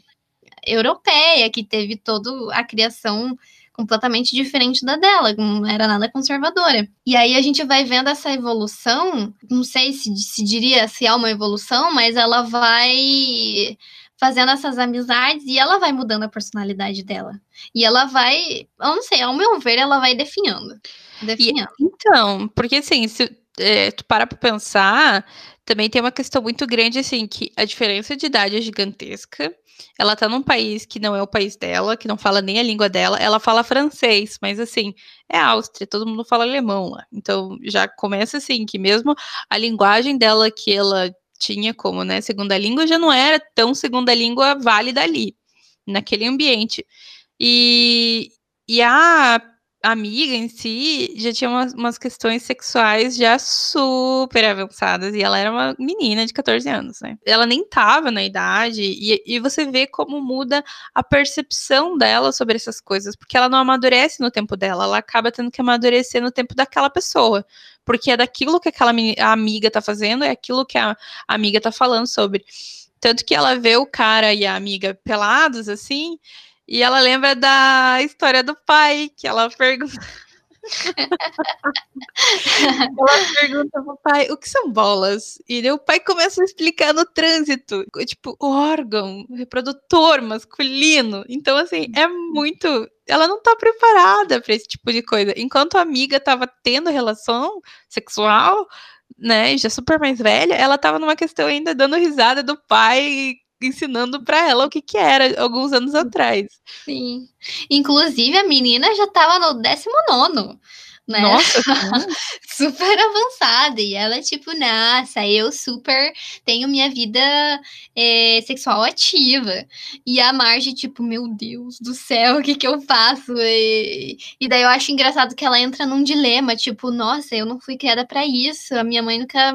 europeia, que teve toda a criação completamente diferente da dela, não era nada conservadora. E aí a gente vai vendo essa evolução, não sei se, se diria se é uma evolução, mas ela vai fazendo essas amizades e ela vai mudando a personalidade dela. E ela vai, eu não sei, ao meu ver, ela vai definhando. definhando. E, então, porque assim, se é, tu para pra pensar, também tem uma questão muito grande, assim, que a diferença de idade é gigantesca. Ela tá num país que não é o país dela, que não fala nem a língua dela. Ela fala francês, mas assim, é Áustria, todo mundo fala alemão lá. Então já começa assim, que mesmo a linguagem dela que ela tinha como, né, segunda língua já não era tão segunda língua válida ali, naquele ambiente. E, e a amiga em si já tinha umas, umas, questões sexuais já super avançadas e ela era uma menina de 14 anos, né? Ela nem tava na idade e, e você vê como muda a percepção dela sobre essas coisas, porque ela não amadurece no tempo dela, ela acaba tendo que amadurecer no tempo daquela pessoa, porque é daquilo que aquela amiga tá fazendo, é aquilo que a, a amiga tá falando sobre. Tanto que ela vê o cara e a amiga pelados assim, e ela lembra da história do pai, que ela pergunta. ela pergunta pro pai o que são bolas? E o pai começa a explicar no trânsito, tipo, órgão reprodutor masculino. Então, assim, é muito. Ela não tá preparada para esse tipo de coisa. Enquanto a amiga tava tendo relação sexual, né, já super mais velha, ela tava numa questão ainda dando risada do pai ensinando para ela o que que era alguns anos atrás. Sim. Inclusive a menina já estava no 19 né? Nossa, super avançada. E ela, tipo, nossa, eu super tenho minha vida é, sexual ativa. E a Marge, tipo, meu Deus do céu, o que que eu faço? E, e daí eu acho engraçado que ela entra num dilema, tipo, nossa, eu não fui criada para isso. A minha mãe nunca.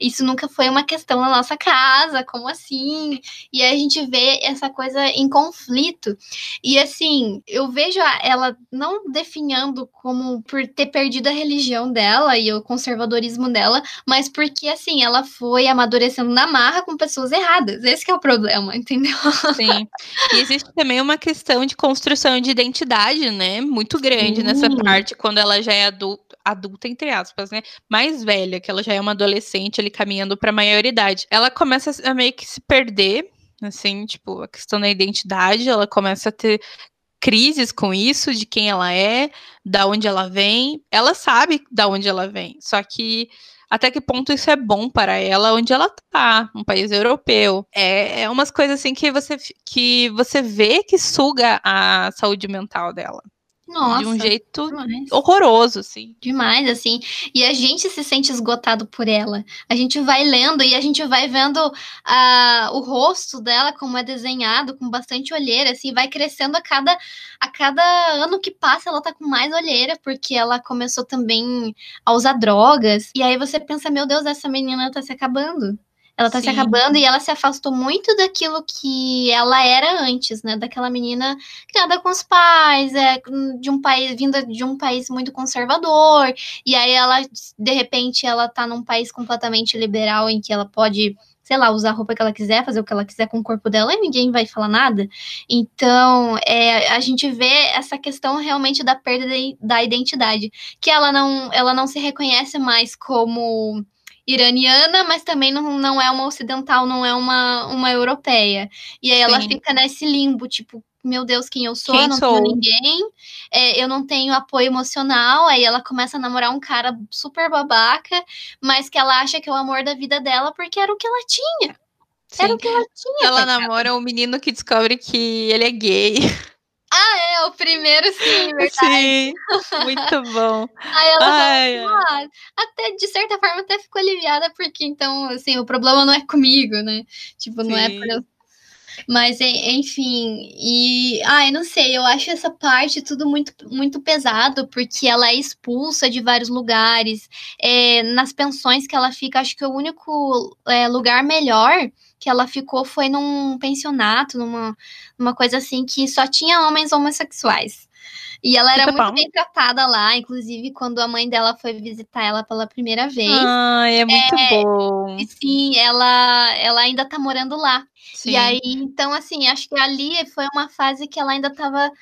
Isso nunca foi uma questão na nossa casa, como assim? E aí a gente vê essa coisa em conflito. E assim, eu vejo ela não definhando como por ter perdido a religião dela e o conservadorismo dela, mas porque, assim, ela foi amadurecendo na marra com pessoas erradas. Esse é o problema, entendeu? Sim. E existe também uma questão de construção de identidade, né? Muito grande Sim. nessa parte, quando ela já é adulta, adulta, entre aspas, né? Mais velha, que ela já é uma adolescente ali caminhando para a maioridade. Ela começa a meio que se perder assim, tipo, a questão da identidade, ela começa a ter crises com isso, de quem ela é, da onde ela vem. Ela sabe da onde ela vem, só que até que ponto isso é bom para ela onde ela tá, um país europeu. É, é umas coisas assim que você, que você vê que suga a saúde mental dela. Nossa, de um jeito demais. horroroso, assim. Demais, assim. E a gente se sente esgotado por ela. A gente vai lendo e a gente vai vendo uh, o rosto dela como é desenhado, com bastante olheira, assim, vai crescendo a cada, a cada ano que passa, ela tá com mais olheira, porque ela começou também a usar drogas. E aí você pensa, meu Deus, essa menina tá se acabando. Ela tá Sim. se acabando e ela se afastou muito daquilo que ela era antes, né? Daquela menina criada com os pais, é, de um país, vinda de um país muito conservador. E aí ela, de repente, ela tá num país completamente liberal em que ela pode sei lá, usar a roupa que ela quiser, fazer o que ela quiser com o corpo dela e ninguém vai falar nada. Então, é, a gente vê essa questão realmente da perda de, da identidade, que ela não, ela não se reconhece mais como iraniana, mas também não, não é uma ocidental, não é uma, uma europeia. E aí ela Sim. fica nesse limbo, tipo, meu Deus, quem eu sou, Quem eu não sou? tenho ninguém, é, eu não tenho apoio emocional, aí ela começa a namorar um cara super babaca, mas que ela acha que é o amor da vida dela porque era o que ela tinha. Era o Sim. que ela tinha. Ela namora um menino que descobre que ele é gay. É, o primeiro sim, verdade. Sim, muito bom. Aí ela Ai, fala, ah, até de certa forma até ficou aliviada, porque então, assim, o problema não é comigo, né? Tipo, não é Sim. por eu. Mas, en- enfim, e. Ai, não sei, eu acho essa parte tudo muito, muito pesado, porque ela é expulsa de vários lugares. É, nas pensões que ela fica, acho que o único é, lugar melhor que ela ficou foi num pensionato, numa, numa coisa assim, que só tinha homens homossexuais. E ela era Muito muito bom. bem tratada lá, inclusive quando a mãe dela foi visitar ela pela primeira vez. Ai, é muito bom. E sim, ela, ela ainda tá morando lá. Sim. E aí, então, assim, acho que ali foi uma fase que ela ainda tava.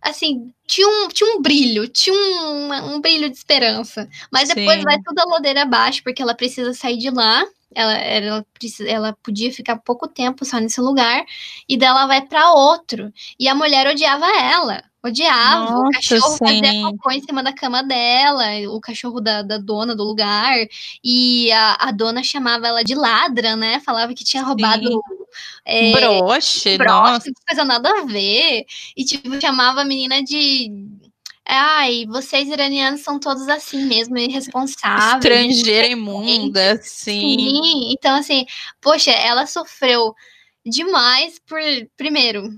Assim, tinha um, tinha um brilho, tinha um, um brilho de esperança. Mas depois Sim. vai tudo a ladeira abaixo, porque ela precisa sair de lá. Ela, ela, precisa, ela podia ficar pouco tempo só nesse lugar. E dela vai para outro. E a mulher odiava ela. Odiava. o Nossa, cachorro fazia sim. cocô em cima da cama dela. O cachorro da, da dona do lugar. E a, a dona chamava ela de ladra, né? Falava que tinha roubado é, Broche, broche, nossa. não coisa nada a ver. E, tipo, chamava a menina de. Ai, vocês iranianos são todos assim mesmo, irresponsáveis. Estrangeira imunda, sim. Sim, então assim, poxa, ela sofreu demais por, primeiro,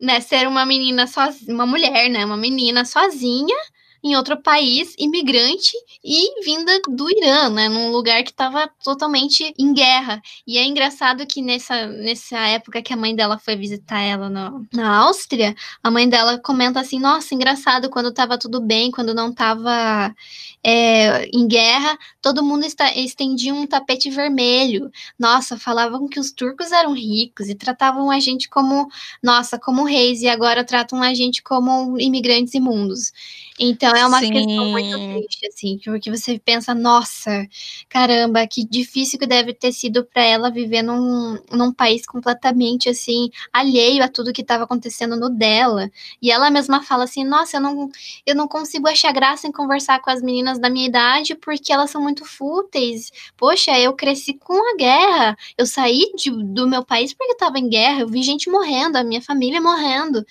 né, ser uma menina sozinha, uma mulher, né, uma menina sozinha em outro país, imigrante e vinda do Irã, né, num lugar que estava totalmente em guerra. E é engraçado que nessa, nessa época que a mãe dela foi visitar ela no, na Áustria, a mãe dela comenta assim: nossa, engraçado, quando estava tudo bem, quando não estava é, em guerra, todo mundo está, estendia um tapete vermelho. Nossa, falavam que os turcos eram ricos e tratavam a gente como, nossa, como reis, e agora tratam a gente como imigrantes imundos. Então é uma questão muito Sim. triste, assim, porque você pensa, nossa, caramba, que difícil que deve ter sido para ela viver num, num país completamente assim, alheio a tudo que estava acontecendo no dela. E ela mesma fala assim, nossa, eu não, eu não consigo achar graça em conversar com as meninas da minha idade porque elas são muito fúteis. Poxa, eu cresci com a guerra. Eu saí de- do meu país porque estava em guerra. Eu vi gente morrendo, a minha família morrendo.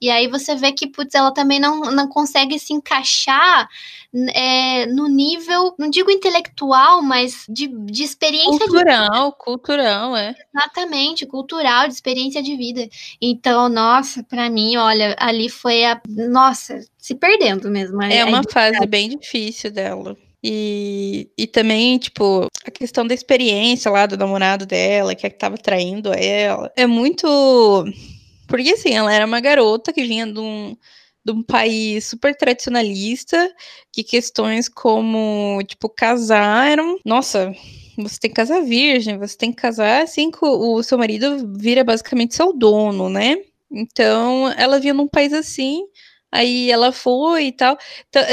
E aí você vê que, putz, ela também não, não consegue se encaixar é, no nível, não digo intelectual, mas de, de experiência de Cultural, cultural, é. Exatamente, cultural, de experiência de vida. Então, nossa, pra mim, olha, ali foi a. Nossa, se perdendo mesmo. É a- uma a- fase bem difícil dela. E, e também, tipo, a questão da experiência lá do namorado dela, que é que tava traindo ela. É muito. Porque, assim, ela era uma garota que vinha de um, de um país super tradicionalista, que questões como, tipo, casar eram. Nossa, você tem que casar virgem, você tem que casar assim que o, seu marido vira basicamente seu dono, né? Então, ela vinha num país assim. Aí ela foi e tal.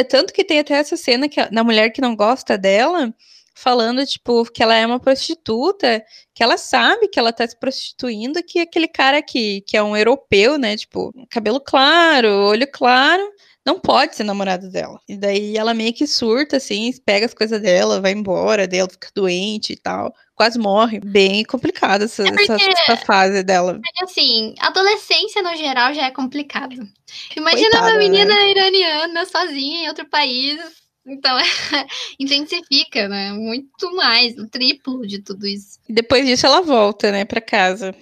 Tanto que tem até essa cena que, a- da mulher que não gosta dela, falando, tipo, que ela é uma prostituta, que ela sabe que ela tá se prostituindo, que aquele cara que, que é um europeu, né? Tipo, cabelo claro, olho claro, não pode ser namorado dela. E daí ela meio que surta, assim, pega as coisas dela, vai embora, daí ela fica doente e tal. Quase morre. Bem complicada essa, É essa, essa fase dela. Porque, assim, adolescência no geral já é complicado. Imagina Coitada, uma menina né? iraniana sozinha em outro país. Então, intensifica, né? Muito mais, o triplo de tudo isso. Depois disso ela volta, né, pra casa.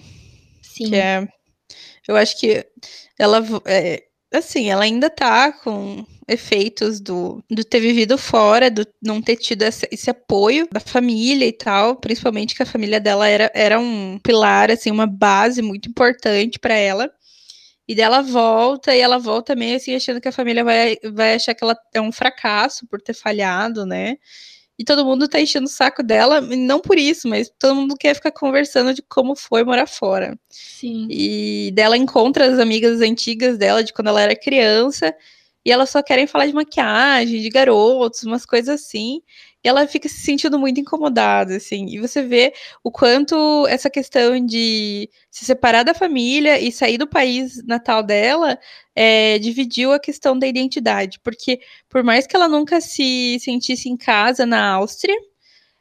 Sim. Que é. Eu acho que ela. é, assim, ela ainda tá com efeitos do, do ter vivido fora, do não ter tido esse, esse apoio da família e tal. Principalmente que a família dela era, era um pilar, assim, uma base muito importante pra ela. E dela volta, e ela volta meio assim, achando que a família vai, vai achar que ela é um fracasso por ter falhado, né? E todo mundo tá enchendo o saco dela, não por isso, mas todo mundo quer ficar conversando de como foi morar fora. Sim. E dela encontra as amigas antigas dela de quando ela era criança, e elas só querem falar de maquiagem, de garotos, umas coisas assim. E ela fica se sentindo muito incomodada, assim. E você vê o quanto essa questão de se separar da família e sair do país natal dela é, dividiu a questão da identidade, porque por mais que ela nunca se sentisse em casa na Áustria,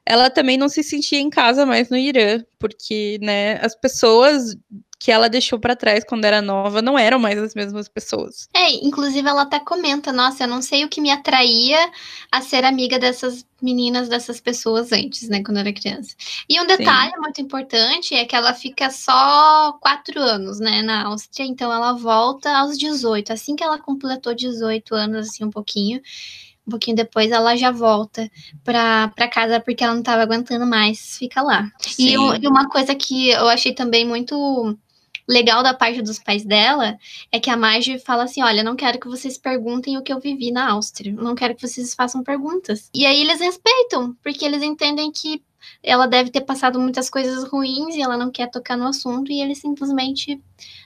ela também não se sentia em casa mais no Irã, porque, né, as pessoas que ela deixou para trás quando era nova não eram mais as mesmas pessoas. É, inclusive ela até comenta, nossa, eu não sei o que me atraía a ser amiga dessas meninas, dessas pessoas antes, né, quando eu era criança. E um detalhe Sim. muito importante é que ela fica só quatro anos, né, na Áustria, então ela volta aos 18, assim que ela completou 18 anos, assim, um pouquinho, um pouquinho depois ela já volta pra, pra casa porque ela não tava aguentando mais, fica lá. E, e, uma coisa que eu achei também muito legal da parte dos pais dela é que a Marge fala assim: olha, não quero que vocês perguntem o que eu vivi na Áustria, não quero que vocês façam perguntas. E aí eles respeitam, porque eles entendem que ela deve ter passado muitas coisas ruins e ela não quer tocar no assunto, e eles simplesmente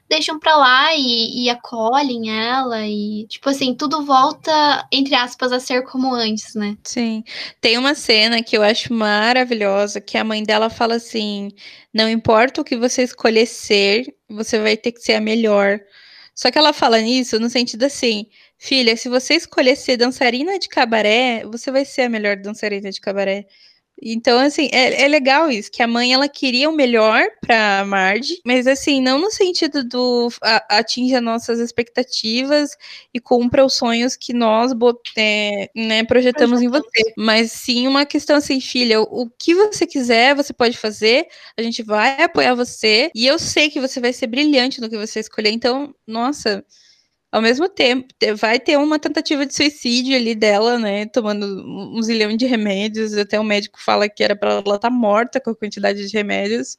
deixam pra lá e, e, acolhem ela e, tipo assim, tudo volta, entre aspas, a ser como antes, né? Sim. Tem uma cena que eu acho maravilhosa, que a mãe dela fala assim: não importa o que você escolher ser, você vai ter que ser a melhor. Só que ela fala nisso no sentido assim, filha, se você escolher ser dançarina de cabaré, você vai ser a melhor dançarina de cabaré. Então, assim, é, é legal isso, que a mãe, ela queria o melhor pra Marge, mas, assim, não no sentido do a, atinja nossas expectativas e cumpra os sonhos que nós é, né, projetamos em você, mas sim uma questão assim, filha, o, o que você quiser, você pode fazer, a gente vai apoiar você, e eu sei que você vai ser brilhante no que você escolher, então, nossa ao mesmo tempo, vai ter uma tentativa de suicídio ali dela, né? Tomando um zilhão de remédios. Até o médico fala que era para ela estar tá morta com a quantidade de remédios.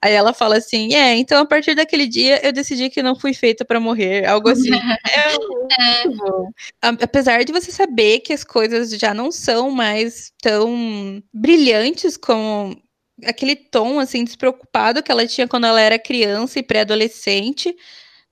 Aí ela fala assim: É, então a partir daquele dia eu decidi que não fui feita para morrer. Algo assim. é muito bom. Apesar de você saber que as coisas já não são mais tão brilhantes como aquele tom assim despreocupado que ela tinha quando ela era criança e pré-adolescente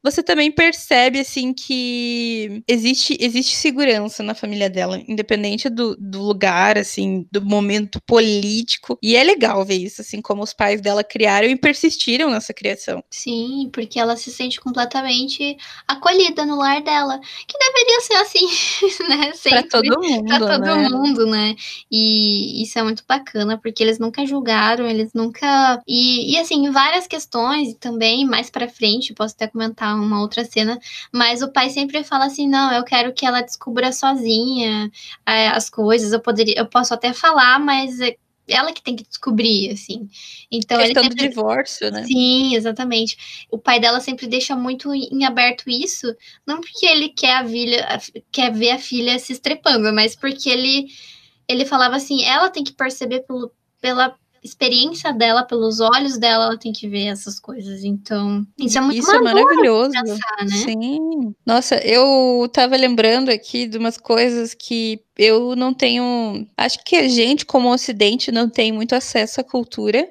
você também percebe, assim, que existe, existe segurança na família dela, independente do, do lugar, assim, do momento político. E é legal ver isso, assim, como os pais dela criaram e persistiram nessa criação. Sim, porque ela se sente completamente acolhida no lar dela. Que deveria ser assim, né? Sempre. Pra todo mundo. Pra todo né? mundo, né? E isso é muito bacana, porque eles nunca julgaram, eles nunca. E, e assim, várias questões também, mais pra frente, posso até comentar uma outra cena, mas o pai sempre fala assim: não, eu quero que ela descubra sozinha é, as coisas. Eu poderia, eu posso até falar, mas é ela que tem que descobrir, assim. Então questão ele sempre... do divórcio, né? Sim, exatamente. O pai dela sempre deixa muito em aberto isso, não porque ele quer a filha, quer ver a filha se estrepando, mas porque ele ele falava assim, ela tem que perceber pelo, pela experiência dela, pelos olhos dela, ela tem que ver essas coisas. Então, isso é muito isso é maravilhoso. Pensar, né? Sim. Nossa, eu tava lembrando aqui de umas coisas que eu não tenho. Acho que a gente, como Ocidente, não tem muito acesso à cultura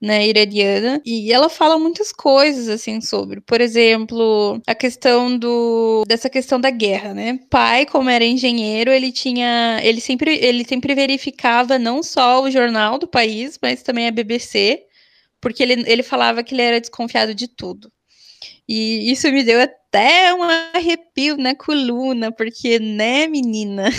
né, iraniana, e ela fala muitas coisas assim sobre, por exemplo, a questão do dessa questão da guerra, né? Pai, como era engenheiro, ele tinha, ele sempre ele sempre verificava não só o jornal do país, mas também a BBC, porque ele, ele falava que ele era desconfiado de tudo. E isso me deu até um arrepio na coluna, porque, né, menina?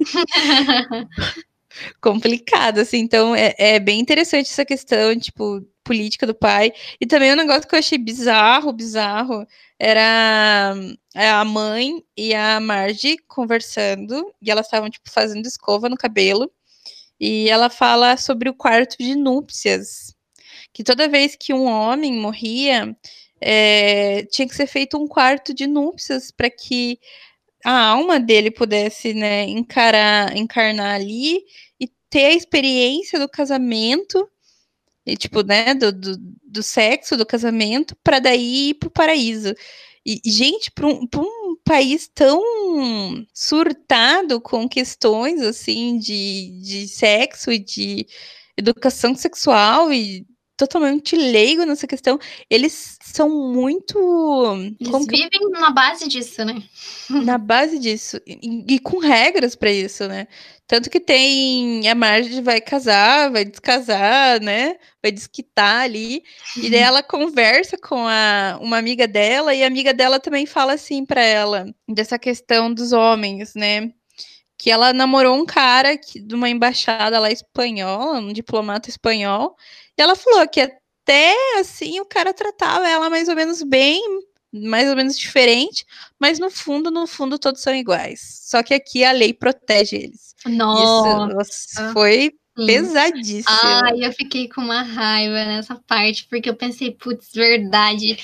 complicado, assim. Então, é, é bem interessante essa questão, tipo, política do pai. E também um negócio que eu achei bizarro, bizarro, era é, a mãe e a Marge conversando, e elas estavam, tipo, fazendo escova no cabelo. E ela fala sobre o quarto de núpcias. Que toda vez que um homem morria, é, tinha que ser feito um quarto de núpcias para que a alma dele pudesse, né, encarar, encarnar ali ter a experiência do casamento, e, tipo, né, do, do, do sexo, do casamento, para daí ir pro paraíso. E, gente, para um, um, país tão surtado com questões, assim, de, de sexo e de educação sexual e totalmente leigo nessa questão, eles são muito. Eles vivem na base disso, né? Na base disso. E, e com regras para isso, né? Tanto que tem a Marge vai casar, vai descasar, né? Vai desquitar ali. E daí ela conversa com a, uma amiga dela, e a amiga dela também fala assim para ela, dessa questão dos homens, né? Que ela namorou um cara que, de uma embaixada lá espanhola, um diplomata espanhol, ela falou que até assim o cara tratava ela mais ou menos bem, mais ou menos diferente, mas no fundo, no fundo, todos são iguais. Só que aqui a lei protege eles. Nossa, Isso foi Sim. pesadíssimo. Ai, eu fiquei com uma raiva nessa parte, porque eu pensei, putz, verdade.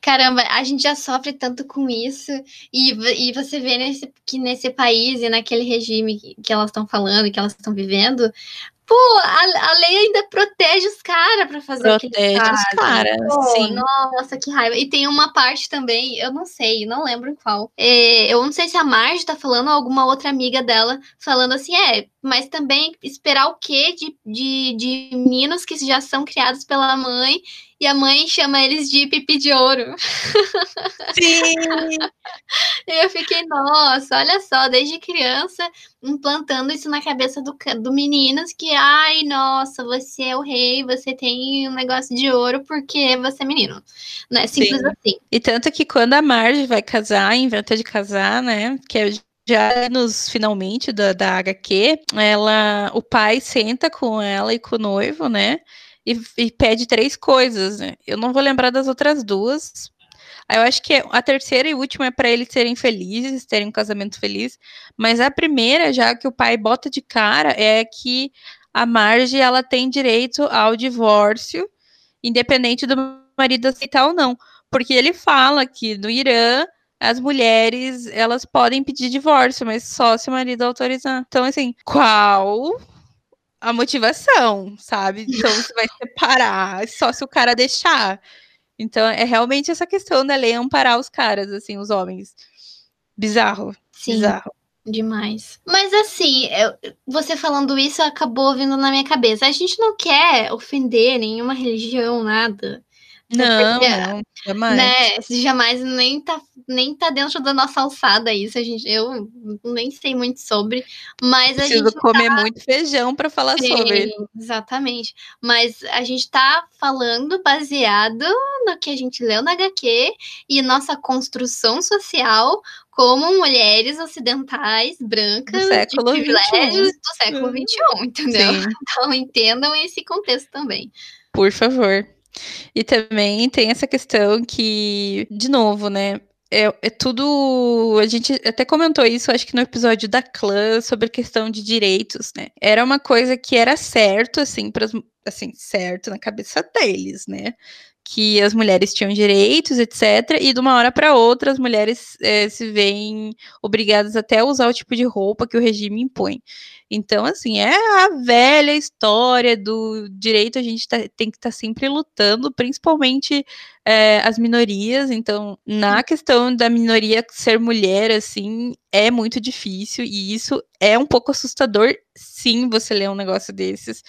Caramba, a gente já sofre tanto com isso, e, e você vê nesse, que nesse país e naquele regime que, que elas estão falando, que elas estão vivendo, Pô, a, a lei ainda protege os caras para fazer protege o que Protege os caras, sim. Nossa, que raiva. E tem uma parte também, eu não sei, não lembro qual. É, eu não sei se a Marge tá falando ou alguma outra amiga dela falando assim, é, mas também esperar o quê de, de, de meninos que já são criados pela mãe e a mãe chama eles de pipi de ouro. Sim! eu fiquei, nossa, olha só, desde criança, implantando isso na cabeça do, do meninos, que, ai, nossa, você é o rei, você tem um negócio de ouro porque você é menino. Não é simples Sim. assim. E tanto que quando a Marge vai casar, inventa de casar, né, que é já nos finalmente da, da HQ, ela, o pai senta com ela e com o noivo, né? E, e pede três coisas, né? Eu não vou lembrar das outras duas. Eu acho que a terceira e última é para eles serem felizes, terem um casamento feliz. Mas a primeira, já que o pai bota de cara, é que a Marge ela tem direito ao divórcio, independente do marido aceitar ou não. Porque ele fala que no Irã as mulheres elas podem pedir divórcio, mas só se o marido autorizar. Então, assim, qual a motivação, sabe? Então você vai separar só se o cara deixar. Então é realmente essa questão da lei amparar os caras, assim, os homens. Bizarro. Sim. Bizarro. Demais. Mas assim, eu, você falando isso acabou vindo na minha cabeça. A gente não quer ofender nenhuma religião, nada. Não, porque, não, jamais. Né, jamais nem tá, nem tá dentro da nossa alçada isso. A gente, eu nem sei muito sobre, mas Preciso a gente comer tá... muito feijão para falar Sim, sobre. Exatamente. Mas a gente tá falando baseado no que a gente leu na HQ e nossa construção social como mulheres ocidentais brancas de privilégios 21. do século XXI, entendeu? Sim. Então entendam esse contexto também. Por favor. E também tem essa questão que, de novo, né? É, é, tudo. A gente até comentou isso, acho que no episódio da clã, sobre questão de direitos, né? Era uma coisa que era certo, assim, para assim, certo na cabeça deles, né? Que as mulheres tinham direitos, etc. E de uma hora para outra, as mulheres é, se veem obrigadas até a usar o tipo de roupa que o regime impõe. Então, assim, é a velha história do direito, a gente tá, tem que estar tá sempre lutando, principalmente é, as minorias. Então, na questão da minoria ser mulher, assim, é muito difícil, e isso é um pouco assustador, sim, você ler um negócio desses,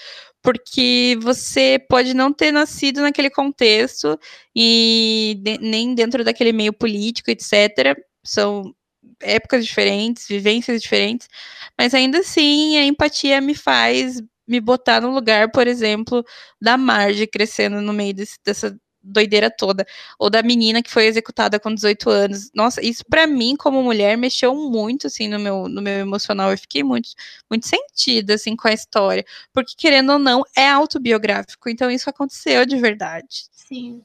porque você pode não ter nascido naquele contexto e de, nem dentro daquele meio político, etc. São épocas diferentes, vivências diferentes, mas ainda assim a empatia me faz me botar no lugar, por exemplo, da Marge crescendo no meio desse, dessa doideira toda, ou da menina que foi executada com 18 anos. Nossa, isso para mim como mulher mexeu muito assim no meu no meu emocional. Eu fiquei muito muito sentida assim com a história, porque querendo ou não é autobiográfico, então isso aconteceu de verdade. Sim.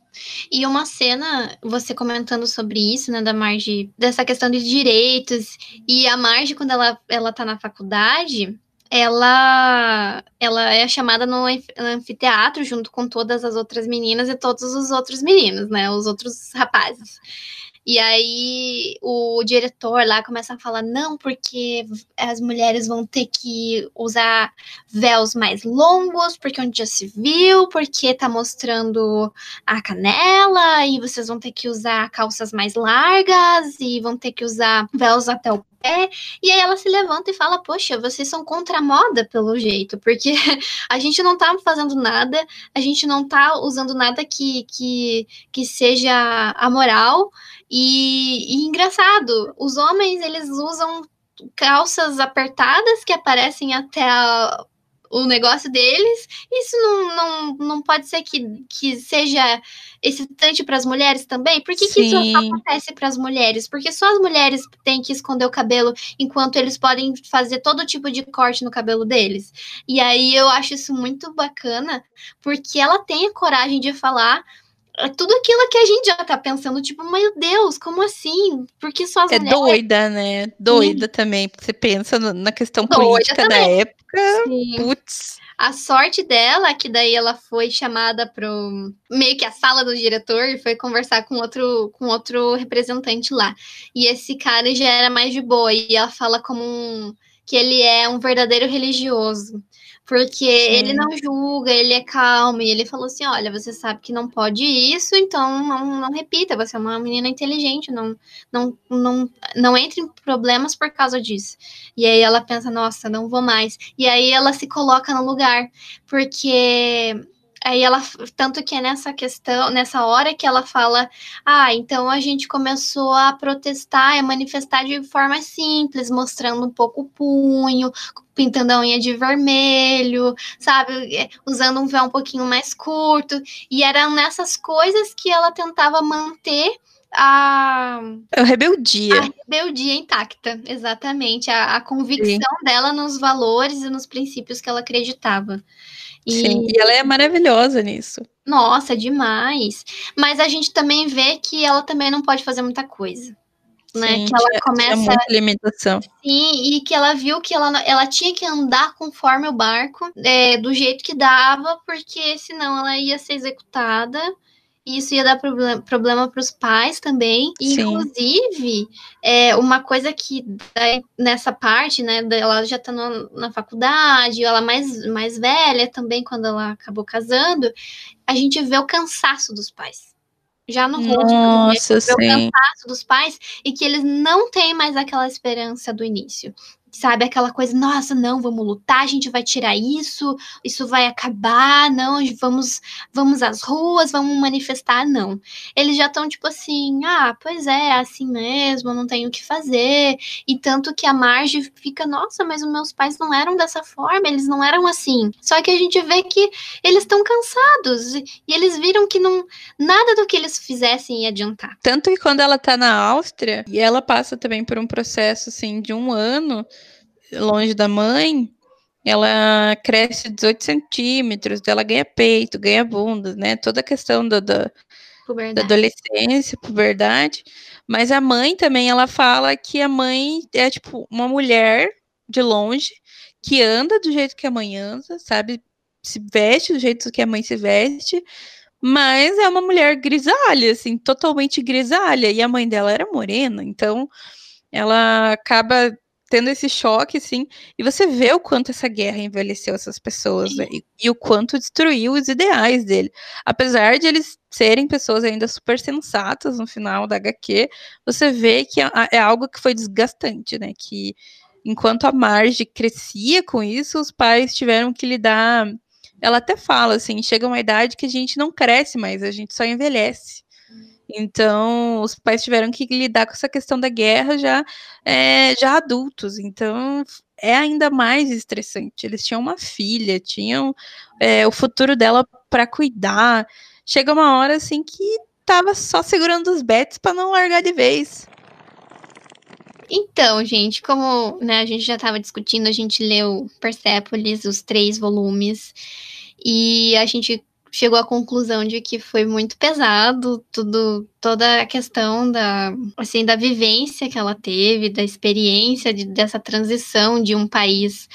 E uma cena, você comentando sobre isso, né, da Marge, dessa questão de direitos, e a Marge, quando ela, ela tá na faculdade, ela, ela é chamada no anfiteatro junto com todas as outras meninas e todos os outros meninos, né, os outros rapazes. E aí o diretor lá começa a falar: não, porque as mulheres vão ter que usar véus mais longos, porque onde já se viu, porque tá mostrando a canela, e vocês vão ter que usar calças mais largas, e vão ter que usar véus até o é, e aí ela se levanta e fala: Poxa, vocês são contra a moda, pelo jeito, porque a gente não tá fazendo nada, a gente não tá usando nada que, que, que seja amoral. E, e engraçado, os homens eles usam calças apertadas que aparecem até a, o negócio deles. Isso não, não, não pode ser que, que seja excitante para as mulheres também? Por que, que isso acontece para as mulheres? Porque só as mulheres têm que esconder o cabelo enquanto eles podem fazer todo tipo de corte no cabelo deles. E aí eu acho isso muito bacana, porque ela tem a coragem de falar é tudo aquilo que a gente já tá pensando, tipo, meu Deus, como assim? Porque só as é mulheres... doida, né? Doida Sim. também, porque você pensa na questão doida política também. da época, Sim. putz. A sorte dela é que daí ela foi chamada pro meio que a sala do diretor e foi conversar com outro com outro representante lá. E esse cara já era mais de boa e ela fala como um que ele é um verdadeiro religioso porque Sim. ele não julga, ele é calmo, e ele falou assim: olha, você sabe que não pode isso, então não, não repita, você é uma menina inteligente, não, não, não, não entre em problemas por causa disso. E aí ela pensa, nossa, não vou mais. E aí ela se coloca no lugar, porque Aí ela, tanto que é nessa questão, nessa hora que ela fala, ah, então a gente começou a protestar, a manifestar de forma simples, mostrando um pouco o punho, pintando a unha de vermelho, sabe, é, usando um véu um pouquinho mais curto, e eram nessas coisas que ela tentava manter a, a rebeldia. A rebeldia intacta, exatamente. A, a convicção Sim. dela nos valores e nos princípios que ela acreditava. E... Sim, e ela é maravilhosa nisso. Nossa, demais. Mas a gente também vê que ela também não pode fazer muita coisa. Né? Sim, que ela começa. muita limitação. Sim, e que ela viu que ela, ela tinha que andar conforme o barco, é, do jeito que dava, porque senão ela ia ser executada e isso ia dar problema para os pais também. Sim. Inclusive, é, uma coisa que nessa parte, né, ela já está na faculdade, ela mais, mais velha também, quando ela acabou casando, a gente vê o cansaço dos pais. Já no rosto, Nossa, vê o cansaço dos pais e que eles não têm mais aquela esperança do início sabe? Aquela coisa, nossa, não, vamos lutar, a gente vai tirar isso, isso vai acabar, não, vamos, vamos às ruas, vamos manifestar, não. Eles já estão tipo assim, ah, pois é, é assim mesmo, não tenho o que fazer. E tanto que a Marge fica, nossa, mas os meus pais não eram dessa forma, eles não eram assim. Só que a gente vê que eles estão cansados e eles viram que não nada do que eles fizessem ia adiantar. Tanto que quando ela tá na Áustria, e ela passa também por um processo assim de um ano, longe da mãe, ela cresce 18 centímetros, ela ganha peito, ganha bunda, né? Toda a questão da, da, da adolescência, puberdade. Mas a mãe também, ela fala que a mãe é tipo uma mulher de longe que anda do jeito que a mãe anda, sabe? Se veste do jeito que a mãe se veste, mas é uma mulher grisalha, assim, totalmente grisalha. E a mãe dela era morena, então ela acaba tendo esse choque, assim, e você vê o quanto essa guerra envelheceu essas pessoas né, e, e, o quanto destruiu os ideais dele. Apesar de eles serem pessoas ainda super sensatas no final da HQ, você vê que é, é algo que foi desgastante, né? Que enquanto a Marge crescia com isso, os pais tiveram que lidar. Ela até fala assim: chega uma idade que a gente não cresce mais, a gente só envelhece. Então, os pais tiveram que lidar com essa questão da guerra já, é, já adultos. Então, é ainda mais estressante. Eles tinham uma filha, tinham é, o futuro dela para cuidar. Chega uma hora assim que tava só segurando os bets para não largar de vez. Então, gente, como né, a gente já estava discutindo, a gente leu Persepolis, os três volumes, e a gente chegou à conclusão de que foi muito pesado tudo toda a questão da assim da vivência que ela teve da experiência de, dessa transição de um país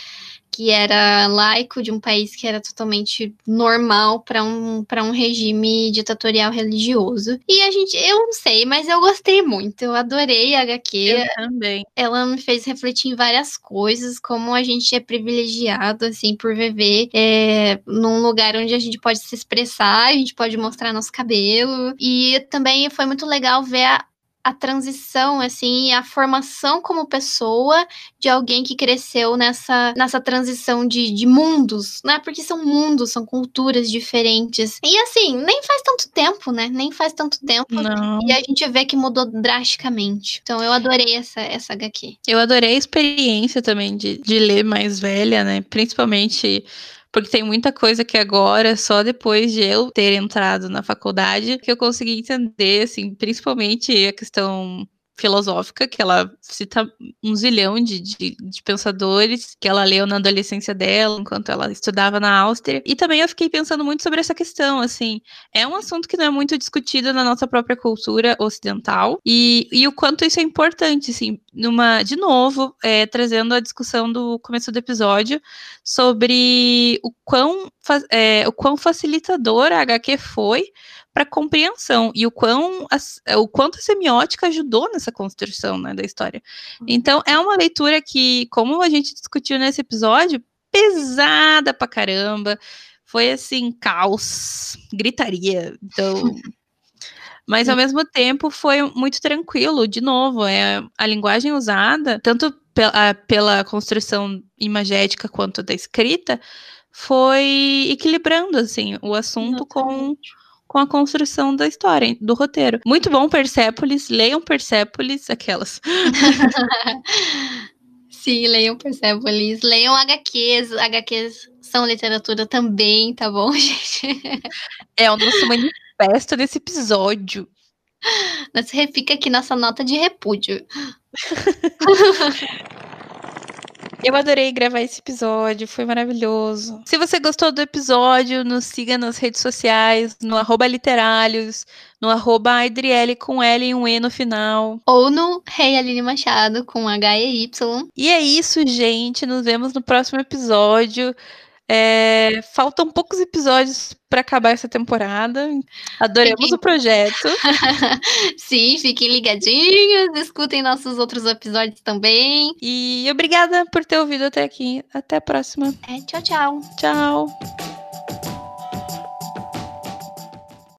que era laico, de um país que era totalmente normal para um, um regime ditatorial religioso. E a gente, eu não sei, mas eu gostei muito. Eu adorei a HQ. Eu também. Ela me fez refletir em várias coisas, como a gente é privilegiado, assim, por viver é, num lugar onde a gente pode se expressar, a gente pode mostrar nosso cabelo. E também foi muito legal ver a, a transição, assim, a formação como pessoa de alguém que cresceu nessa, nessa transição de, de mundos, né? Porque são mundos, são culturas diferentes. E assim, nem faz tanto tempo, né? Nem faz tanto tempo. Não. E a gente vê que mudou drasticamente. Então eu adorei essa, essa HQ. Eu adorei a experiência também de, de ler mais velha, né? Principalmente porque tem muita coisa que agora, só depois de eu ter entrado na faculdade, que eu consegui entender, assim, principalmente a questão filosófica, que ela cita um zilhão de, de, de, pensadores que ela leu na adolescência dela, enquanto ela estudava na Áustria. E também eu fiquei pensando muito sobre essa questão, assim, é um assunto que não é muito discutido na nossa própria cultura ocidental, e, e o quanto isso é importante, assim, numa, de novo, é, trazendo a discussão do começo do episódio sobre o quão, é, o quão facilitador a HQ foi para compreensão e o, quão, a, o quanto a semiótica ajudou nessa construção né, da história. Uhum. Então, é uma leitura que, como a gente discutiu nesse episódio, pesada pra caramba. Foi assim, caos, gritaria. Então. Mas ao mesmo tempo foi muito tranquilo, de novo, é a linguagem usada, tanto pela, pela construção imagética quanto da escrita, foi equilibrando assim o assunto Exatamente. com com a construção da história, do roteiro. Muito bom, Persépolis. Leiam Persépolis, aquelas. Sim, leiam Persépolis. Leiam HQs. HQs são literatura também, tá bom, gente? É o nosso manifesto desse episódio. Mas fica aqui nossa nota de repúdio. Eu adorei gravar esse episódio, foi maravilhoso. Se você gostou do episódio, nos siga nas redes sociais, no arroba literalhos, no arroba Adriele com L e um E no final. Ou no Rei Aline Machado com H e Y. E é isso, gente. Nos vemos no próximo episódio. É, faltam poucos episódios para acabar essa temporada. Adoremos fiquem... o projeto. Sim, fiquem ligadinhos, escutem nossos outros episódios também. E obrigada por ter ouvido até aqui. Até a próxima. É, tchau, tchau. Tchau.